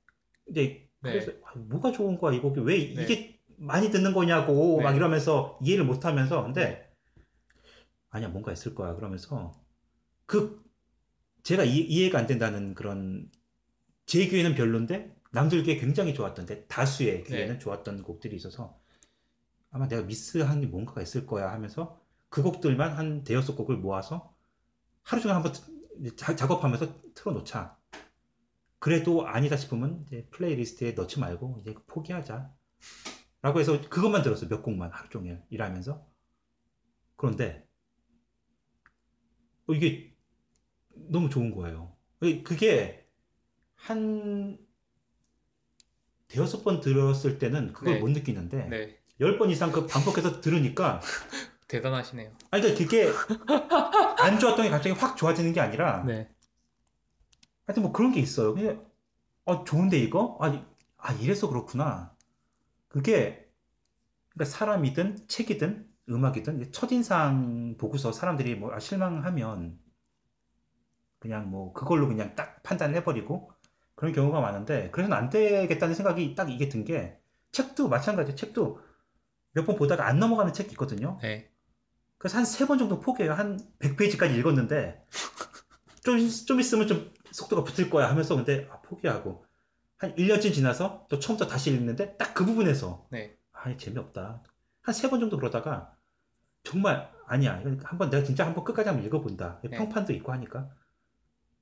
이제 네. 그래서 아, 뭐가 좋은 거야 이 곡이 왜 네. 이게 많이 듣는 거냐고 네. 막 이러면서 이해를 못 하면서 근데 아니야 뭔가 있을 거야 그러면서 그 제가 이, 이해가 안 된다는 그런 제 귀에는 별론데 남들 귀에 굉장히 좋았던데 다수의 귀에는 네. 좋았던 곡들이 있어서 아마 내가 미스한 게 뭔가가 있을 거야 하면서 그 곡들만 한 대여섯 곡을 모아서 하루 종일 한번 자- 작업하면서 틀어놓자. 그래도 아니다 싶으면 이제 playlist에 넣지 말고 이제 포기하자. 라고 해서 그것만 들었어요. 몇 곡만 하루 종일 일하면서. 그런데 어, 이게 너무 좋은 거예요. 그게 한 대여섯 번 들었을 때는 그걸 네. 못 느끼는데 네, 열번 이상 그 반복해서 들으니까 대단하시네요. 아니 그러니까 그게 안 좋았던 게 갑자기 확 좋아지는 게 아니라 네, 하여튼 뭐 그런 게 있어요. 그냥 어 좋은데 이거? 아니 아 이래서 그렇구나. 그게 그러니까 사람이든 책이든 음악이든 첫인상 보고서 사람들이 뭐 아, 실망하면 그냥 뭐 그걸로 그냥 딱 판단해버리고 그런 경우가 많은데 그래서는 안 되겠다는 생각이 딱 이게 든 게 책도 마찬가지 책도 몇 번 보다가 안 넘어가는 책이 있거든요. 네, 그래서 한 세 번 정도 포기해요. 한 100페이지까지 읽었는데 좀, 좀 있으면 좀 속도가 붙을 거야 하면서 근데 아, 포기하고 한 1년쯤 지나서 또 처음부터 다시 읽는데 딱 그 부분에서 네, 아 재미없다. 한 세 번 정도 그러다가 정말 아니야. 한번 내가 진짜 한번 끝까지 한번 읽어본다. 네. 평판도 있고 하니까.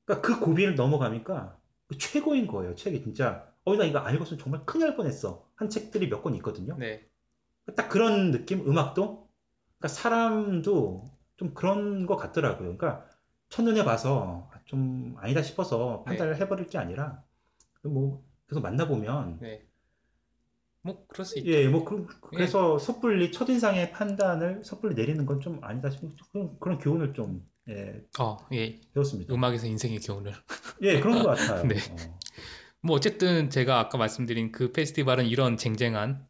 그러니까 그 고비를 넘어가니까 최고인 거예요. 책이 진짜. 어, 나 이거 안 읽었으면 정말 큰일 날 뻔했어. 한 책들이 몇 권 있거든요. 네, 딱 그런 느낌, 음악도, 그러니까 사람도 좀 그런 것 같더라고요. 그러니까 첫눈에 봐서 좀 아니다 싶어서 판단을 해버릴 게 아니라, 뭐, 계속 만나보면, 네. 뭐 그럴 수 있죠. 예, 뭐, 그, 래서 섣불리 첫인상의 판단을 섣불리 내리는 건 좀 아니다 싶은 그런, 그런 교훈을 좀, 예, 어, 예, 배웠습니다. 음악에서 인생의 교훈을. 예, 그런 것 같아요. 네. 어. 뭐 어쨌든 제가 아까 말씀드린 그 페스티벌은 이런 쟁쟁한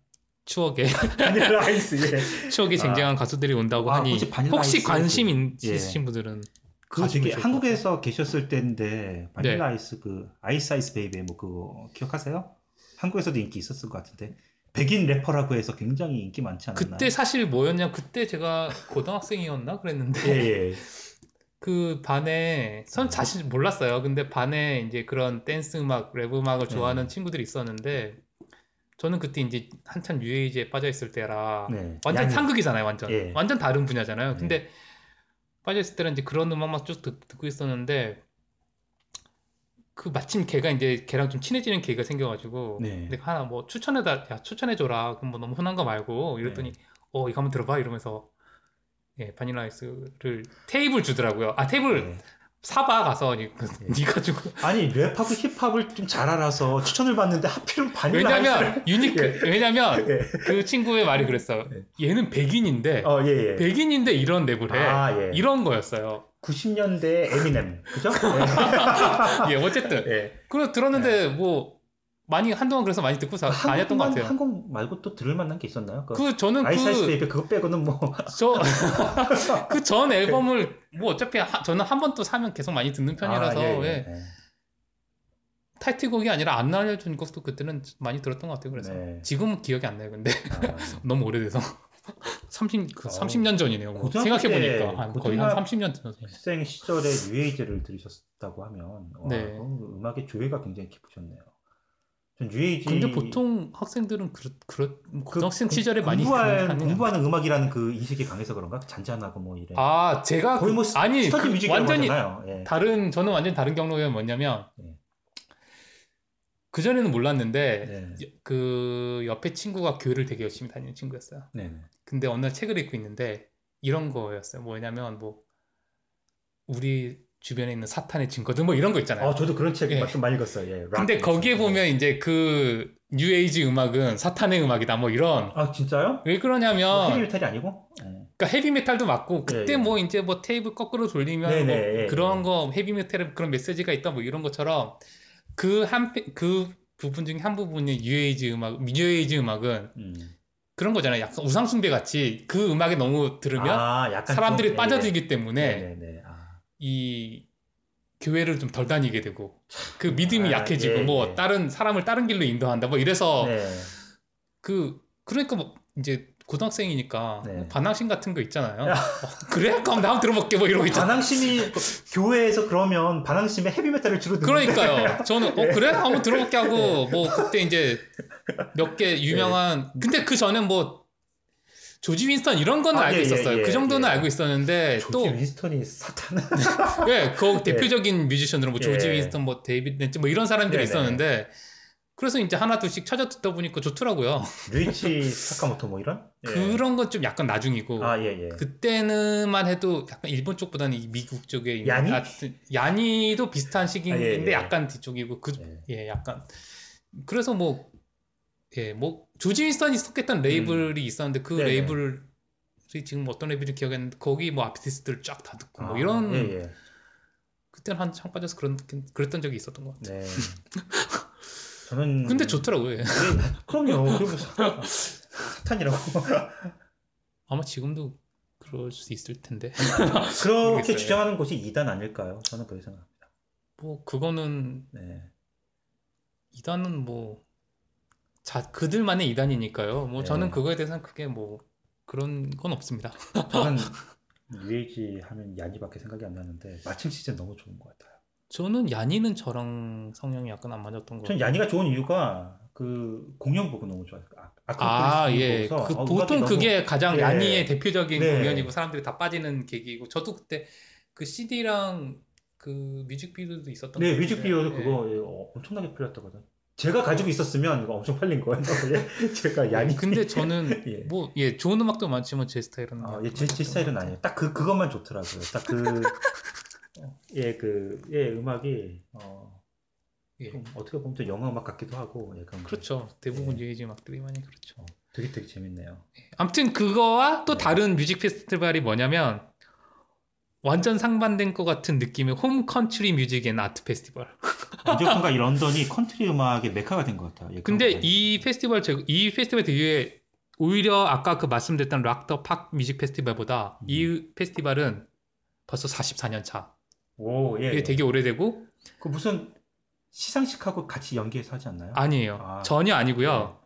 추억의 Vanilla Ice, 예. 추억이 아. 쟁쟁한 가수들이 온다고 아, 하니 혹시 혹시 관심 그- 예. 있으신 분들은 그 되게 한국에서 계셨을 때인데 네. Vanilla Ice 그 Ice Ice Baby 뭐 그거 기억하세요? 한국에서도 인기 있었을 것 같은데 백인 래퍼라고 해서 굉장히 인기 많지 않았나? 그때 사실 뭐였냐 그때 제가 고등학생이었나 그랬는데 예, 예. 그 반에 전 사실 몰랐어요. 근데 반에 이제 그런 댄스 음악, 랩 음악을 좋아하는 네. 친구들이 있었는데 저는 그때 이제 한참 뉴에이지에 빠져 있을 때라 네. 완전 양이- 상극이잖아요, 완전. 예. 완전 다른 분야잖아요. 네. 근데 빠져 있을 때는 이제 그런 음악만 쭉 듣, 듣고 있었는데 그 마침 걔가 이제 걔랑 좀 친해지는 계기가 생겨가지고 네. 내가 하나 뭐 추천해다 야 추천해줘라 그럼 뭐 너무 흔한 거 말고 이랬더니 어 이거 한번 들어봐 이러면서 예 바닐라 아이스를 테이블 주더라고요 아 테이블 네. 사봐 가서 니- 네. 네가 주고 아니 랩하고 힙합을 좀 잘 알아서 추천을 받는데 하필은 바닐라 왜냐면 유니크 예. 왜냐면 예. 그 친구의 말이 그랬어요 얘는 백인인데 어, 예, 예. 백인인데 이런 랩을 해 아, 예. 이런 거였어요 90년대 에미넴 그죠? 예 어쨌든 예. 예. 그거 들었는데 뭐 많이 한동안 그래서 많이 듣고 사, 다녔던 것 한국만- 같아요 한국 말고 또 들을 만한 게 있었나요? 그 그 저는 Ice 그 Baby 그거 빼고는 뭐 저 그 전 앨범을 뭐 어차피 하- 저는 한 번 또 사면 계속 많이 듣는 편이라서 아, 예, 예, 예. 예. 타이틀곡이 아니라 안 알려준 것도 그때는 많이 들었던 것 같아요. 그래서 네. 지금은 기억이 안 나요. 근데 아. 너무 오래돼서 30, 그 어. 30년 전이네요. 뭐 생각해 때 보니까 한 거의 한 고등학- 30년 전. 학생 시절에 뉴에이지를 들으셨다고 하면 와, 네. 음악의 조예가 굉장히 깊으셨네요. 전 뉴에이지 근데 보통 학생들은 그렇 그렇 고등학생 그 시절에 많이 하는 공부하는 음악이라는 그 인식이 강해서 그런가? 잔잔하고 뭐 이래. 아 제가 거의 뭐 그- 아니 그 완전히. 예. 다른 저는 완전 다른 경로가 뭐냐면 네. 그 전에는 몰랐는데 네. 그 옆에 친구가 교회를 되게 열심히 다니는 친구였어요. 네. 네. 근데 어느 날 책을 읽고 있는데 이런 거였어요. 뭐냐면 뭐 우리 주변에 있는 사탄의 증거들 뭐 이런 거 있잖아요. 어, 저도 그런 책 예. 좀 많이 읽었어요. 예. 락 근데 거기에 있어요. 보면 이제 그 뉴에이지 음악은 사탄의 음악이다 뭐 이런 아 진짜요? 왜뭐 그러냐면 헤비메탈이 아니고? 예. 그러니까 헤비메탈도 맞고 그때 예, 예. 뭐 이제 뭐 테이프를 거꾸로 돌리면 네네, 뭐 예, 그런 예. 거 헤비메탈에 그런 메시지가 있다 뭐 이런 것처럼 그한그 부분 중에 한 부분이 뉴에이지 음악 뉴에이지 음악은 음. 그런 거잖아요. 약간 우상숭배 같이 그 음악에 너무 들으면 아, 사람들이 좀, 예, 빠져들기 때문에 네네네. 아. 이 교회를 좀 덜 다니게 되고 그 믿음이 아, 약해지고 예, 뭐 예. 다른 사람을 다른 길로 인도한다 뭐 이래서 네. 그 그러니까 뭐 이제 고등학생이니까 네. 뭐 반항심 같은 거 있잖아요. 어, 그래? 그럼 나 한번 들어볼게 뭐 이러고 있잖아. 반항심이 그 교회에서 그러면 반항심에 헤비메탈을 주로 듣는데 그러니까요. 저는 어 그래? 한번 들어볼게 하고 뭐 그때 이제 몇 개 유명한 근데 그 전엔 뭐 조지 윈스턴 이런 거는 아, 알고 예, 예, 있었어요. 예, 그 정도는 예. 알고 있었는데 조지 또 윈스턴이 사탄. 예, 그 대표적인 뮤지션들은 뭐 조지 예. 윈스턴, 뭐 데이비드 란츠 뭐 이런 사람들이. 있었는데 그래서 이제 하나 둘씩 찾아 듣다 보니까 좋더라고요. 류이치 사카모토 뭐 이런? 예. 그런 건 좀 약간 나중이고 아, 예, 예. 그때는만 해도 약간 일본 쪽보다는 이 미국 쪽에 야니? 하여튼 야니도 비슷한 시기인데 아, 예, 예. 약간 뒤쪽이고 그 예. 예, 약간 그래서 뭐 예, 뭐 조지 윈스턴이 속했던 레이블이 있었는데 그 음. 네네. 레이블이 지금 어떤 레이블인지 기억이 안 나는데 거기 뭐 아티스트들 쫙 다 듣고 뭐 아, 이런 예, 예. 그때는 한창 빠져서 그런 그랬던 적이 있었던 것 같아요. 네. 저는 근데 좋더라고요. 예. 예, 그럼요. 그리고 사탄이라고. 아마 지금도 그럴 수 있을 텐데. 그렇게 모르겠어요. 주장하는 곳이 이단 아닐까요? 저는 그렇게 생각합니다. 뭐 그거는 네. 이단은 뭐 자, 그들만의 이단이니까요. 뭐 네. 저는 그거에 대해서는 크게 뭐 그런 건 없습니다. 저는 UAG 하면 야니밖에 생각이 안 나는데 마침 시즌 너무 좋은 것 같아요. 저는 야니는 저랑 성향이 약간 안 맞았던 거. 전 야니가 좋은 이유가 그 공연 보고 너무 좋아요. 아, 아, 예. 보고서 그 어, 보통 그게 가장 예. 야니의 대표적인 네. 공연이고 사람들이 다 빠지는 계기이고 저도 그때 그 CD랑 그 뮤직비디오도 있었던 네, 것. 뮤직비디오도 예. 그거 예, 어, 엄청나게 팔렸다거든. 제가 가지고 있었으면 이거 엄청 팔린 거예요. 예, 제가 야니. 근데 저는 예. 뭐 예 좋은 음악도 많지만 제 스타일은 아, 예, 제, 제 스타일은 아니에요. 딱 그 그것만 좋더라고요. 딱 그 예, 그, 예, 음악이, 어, 예. 좀 어떻게 보면 또 영화 음악 같기도 하고, 약간. 그렇죠. 대부분 예. 뉴에이지 음악들이 많이 그렇죠. 어, 되게 되게 재밌네요. 아무튼 그거와 또 네. 다른 뮤직 페스티벌이 뭐냐면 완전 상반된 것 같은 느낌의 Home Country Music and Art Festival. 어쨌든가 이 런던이 컨트리 음악의 메카가 된 것 같아요. 예, 근데 이 페스티벌 제- 이 페스티벌 되게 오히려 아까 그 말씀드렸던 Rock the Park Music Festival보다 음. 이 페스티벌은 벌써 44년 차. 오, 예. 이게 되게 오래되고 그 무슨 시상식하고 같이 연계해서 하지 않나요? 아니에요. 아. 전혀 아니고요.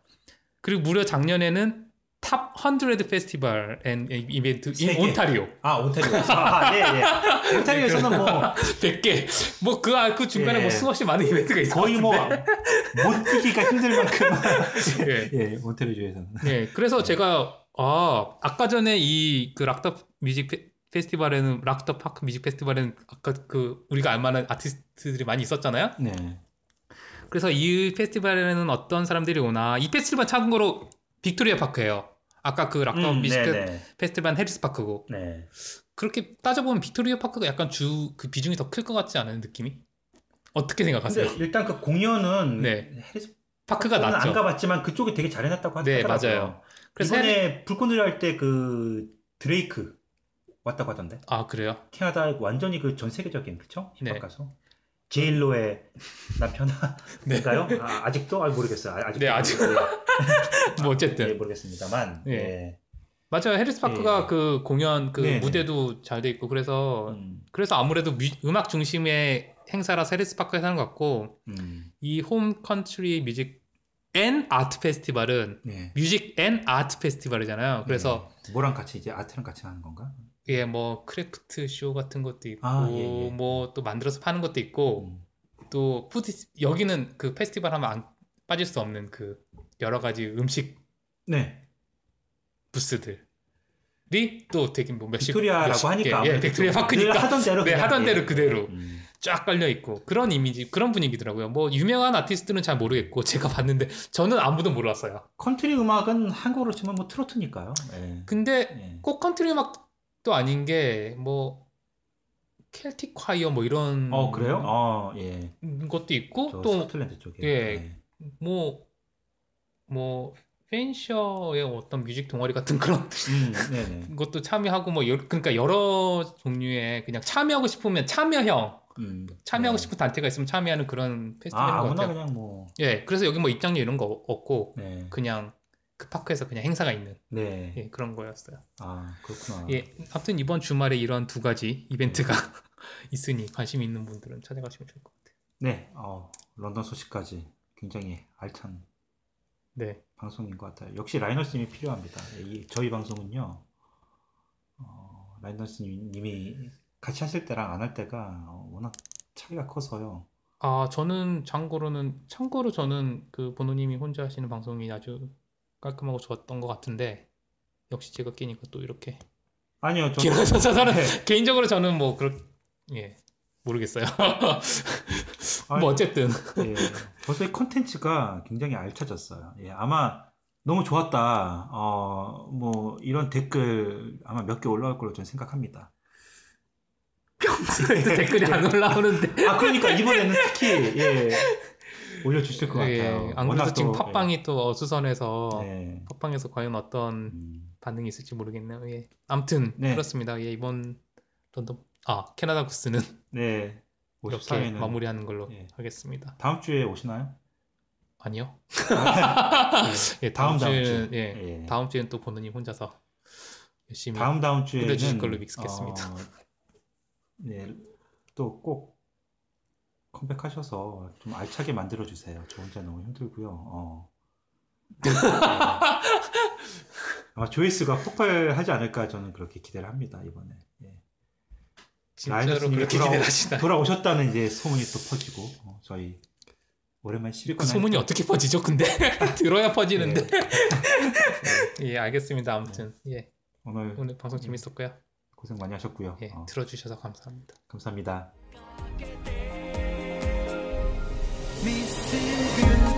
그리고 무려 작년에는 Top 100 Festival and Event in. Ontario. 아, 온타리오. 아, 예, 예. 온타리오에서는 뭐, 100개. 뭐, 그, 아, 그 중간에 예. 뭐 수없이 많은 이벤트가 있어. 거의 뭐, 뽑히기가 힘들 만큼. 예. 예, 온타리오에서는. 네. 그래서 제가, 아, 아까 전에 이, 그 락더 뮤직 페, 페스티벌에는, 락더 파크 뮤직 페스티벌에는 아까 그, 우리가 알만한 아티스트들이 많이 있었잖아요. 네. 그래서 이 페스티벌에는 어떤 사람들이 오나, 이 페스티벌 참고로 빅토리아 파크예요 아까 그 Rock the 음, music 네네. 페스티벌은 해리스 파크고. 네. 그렇게 따져보면 빅토리아 파크가 약간 주, 그 비중이 더 클 것 같지 않은 느낌이? 어떻게 생각하세요? 일단 그 공연은 네. 해리스 파크가 저는 낫죠. 안 가봤지만 그쪽이 되게 잘해놨다고 네, 하더라고요. 맞아요. 그래서 이번에 불꽃놀이 할 때 그 드레이크 왔다고 하던데. 아, 그래요? 캐나다 완전히 그 전 세계적인 그쵸? 힙합 네. 가수. J.Lo의 남편인가요? 네. 아, 아직도 아, 모르겠어요. 아, 아직도 네, 아직- 예, 뭐 예, 어쨌든 모르겠습니다만. 예. 예. 맞아요 해리스 파크가 예. 그 공연 그. 무대도 잘 돼 있고 그래서 음, 그래서 아무래도 뮤- 음악 중심의 행사라서 해리스 파크에서 하는 것 같고 음, 이 Home Country Music and Art 페스티벌은 네. Music and Art 페스티벌이잖아요 그래서 네. 뭐랑 같이 이제 art랑 같이 하는 건가? 예 뭐 craft 쇼 같은 것도 있고 아, 예, 예. 뭐 또 만들어서 파는 것도 있고 음. 또 food 여기는 그 페스티벌 하면 안 빠질 수 없는 그 여러 가지 음식 네. 부스들이 또 되게 뭐 몇십 빅토리아라고 몇십 하니까 예, 빅토리아 늘 파크니까 하던 대로 네 하던 예. 대로 그대로 음. 쫙 깔려 있고 그런 이미지 그런 분위기더라고요. 뭐 유명한 아티스트는 잘 모르겠고 제가 봤는데 저는 아무도 몰랐어요. country 음악은 한국으로 치면 뭐 트로트니까요. 예. 근데 예. 꼭 country 음악 도 아닌 게 뭐 켈틱 콰이어 뭐 이런 어 그래요? 어 예. 것도 있고 저또 스코틀랜드 쪽에. 예. 네. 뭐, 뭐, 펜셔의 어떤 뮤직 동아리 같은 그런 음, 네네. 것도 참여하고 뭐, 여, 그러니까 여러 종류의 그냥 참여하고 싶으면 참여형, 음, 참여하고 네. 싶은 단체가 있으면 참여하는 그런 아 페스티벌인 것 아무나 같아요. 그냥 뭐. 예, 그래서 여기 뭐 입장료 이런 거 없고, 네. 그냥 그 파크에서 그냥 행사가 있는 네. 예, 그런 거였어요. 아 그렇구나. 예, 아무튼 이번 주말에 이런 두 가지 이벤트가 있으니 관심 있는 분들은 찾아가시면 좋을 것 같아요. 네. 어 런던 소식까지 굉장히 알찬 네, 방송인 것 같아요. 역시 라이너스님이 필요합니다. 예, 이, 저희 방송은요, 어, 라이너스님이 같이 하실 때랑 안 할 때가 어, 워낙 차이가 커서요. 아, 저는 참고로는, 참고로 저는 그 보노님이 혼자 하시는 방송이 아주 깔끔하고 좋았던 것 같은데, 역시 제가 끼니까 또 이렇게. 아니요, 저 길어져서 저는, 네. 개인적으로 저는 뭐, 그렇, 예, 모르겠어요. 뭐, 어쨌든. 예, 벌써 이 컨텐츠가 굉장히 알차졌어요. 예, 아마 너무 좋았다. 어, 뭐 이런 댓글 아마 몇 개 올라올 걸로 저는 생각합니다. 평소에도 댓글이 안 올라오는데. 아, 그러니까 이번에는 특히 예, 올려주실 것 예, 같아요. 안 그래도 지금 또, 팟빵이 또 어수선해서, 예, 네. 팟빵에서 과연 어떤 음, 반응이 있을지 모르겠네요. 예. 아무튼, 네. 그렇습니다. 예, 이번 런던, 아, 캐나다 구스는 네, 이렇게 54회는 마무리하는 걸로 예. 하겠습니다. 다음 주에 오시나요? 아니요. 예, 예, 다음, 다음 다음 주는, 주. 예, 예. 다음 주엔 또 보느님 혼자서 열심히 다음 다음 주에는 꾸려주실 걸로 믿겠습니다. 어, 네, 또 꼭 컴백하셔서 좀 알차게 만들어 주세요. 저 혼자 너무 힘들고요. 어. 네. 아마 조회수가 폭발하지 않을까 저는 그렇게 기대를 합니다 이번에. 예. 진짜로 라이너스님이 그렇게 돌아오- 기대를 하시나요? 돌아 오셨다는 이제 소문이 또 퍼지고 어, 저희 오랜만에 그 10분 소문이 어떻게 퍼지죠? 근데 들어야 퍼지는데. 네. 예, 알겠습니다. 아무튼 예, 오늘 오늘 방송 재밌었고요. 고생 많이 하셨고요. 예, 어, 들어주셔서 감사합니다. 감사합니다. be you.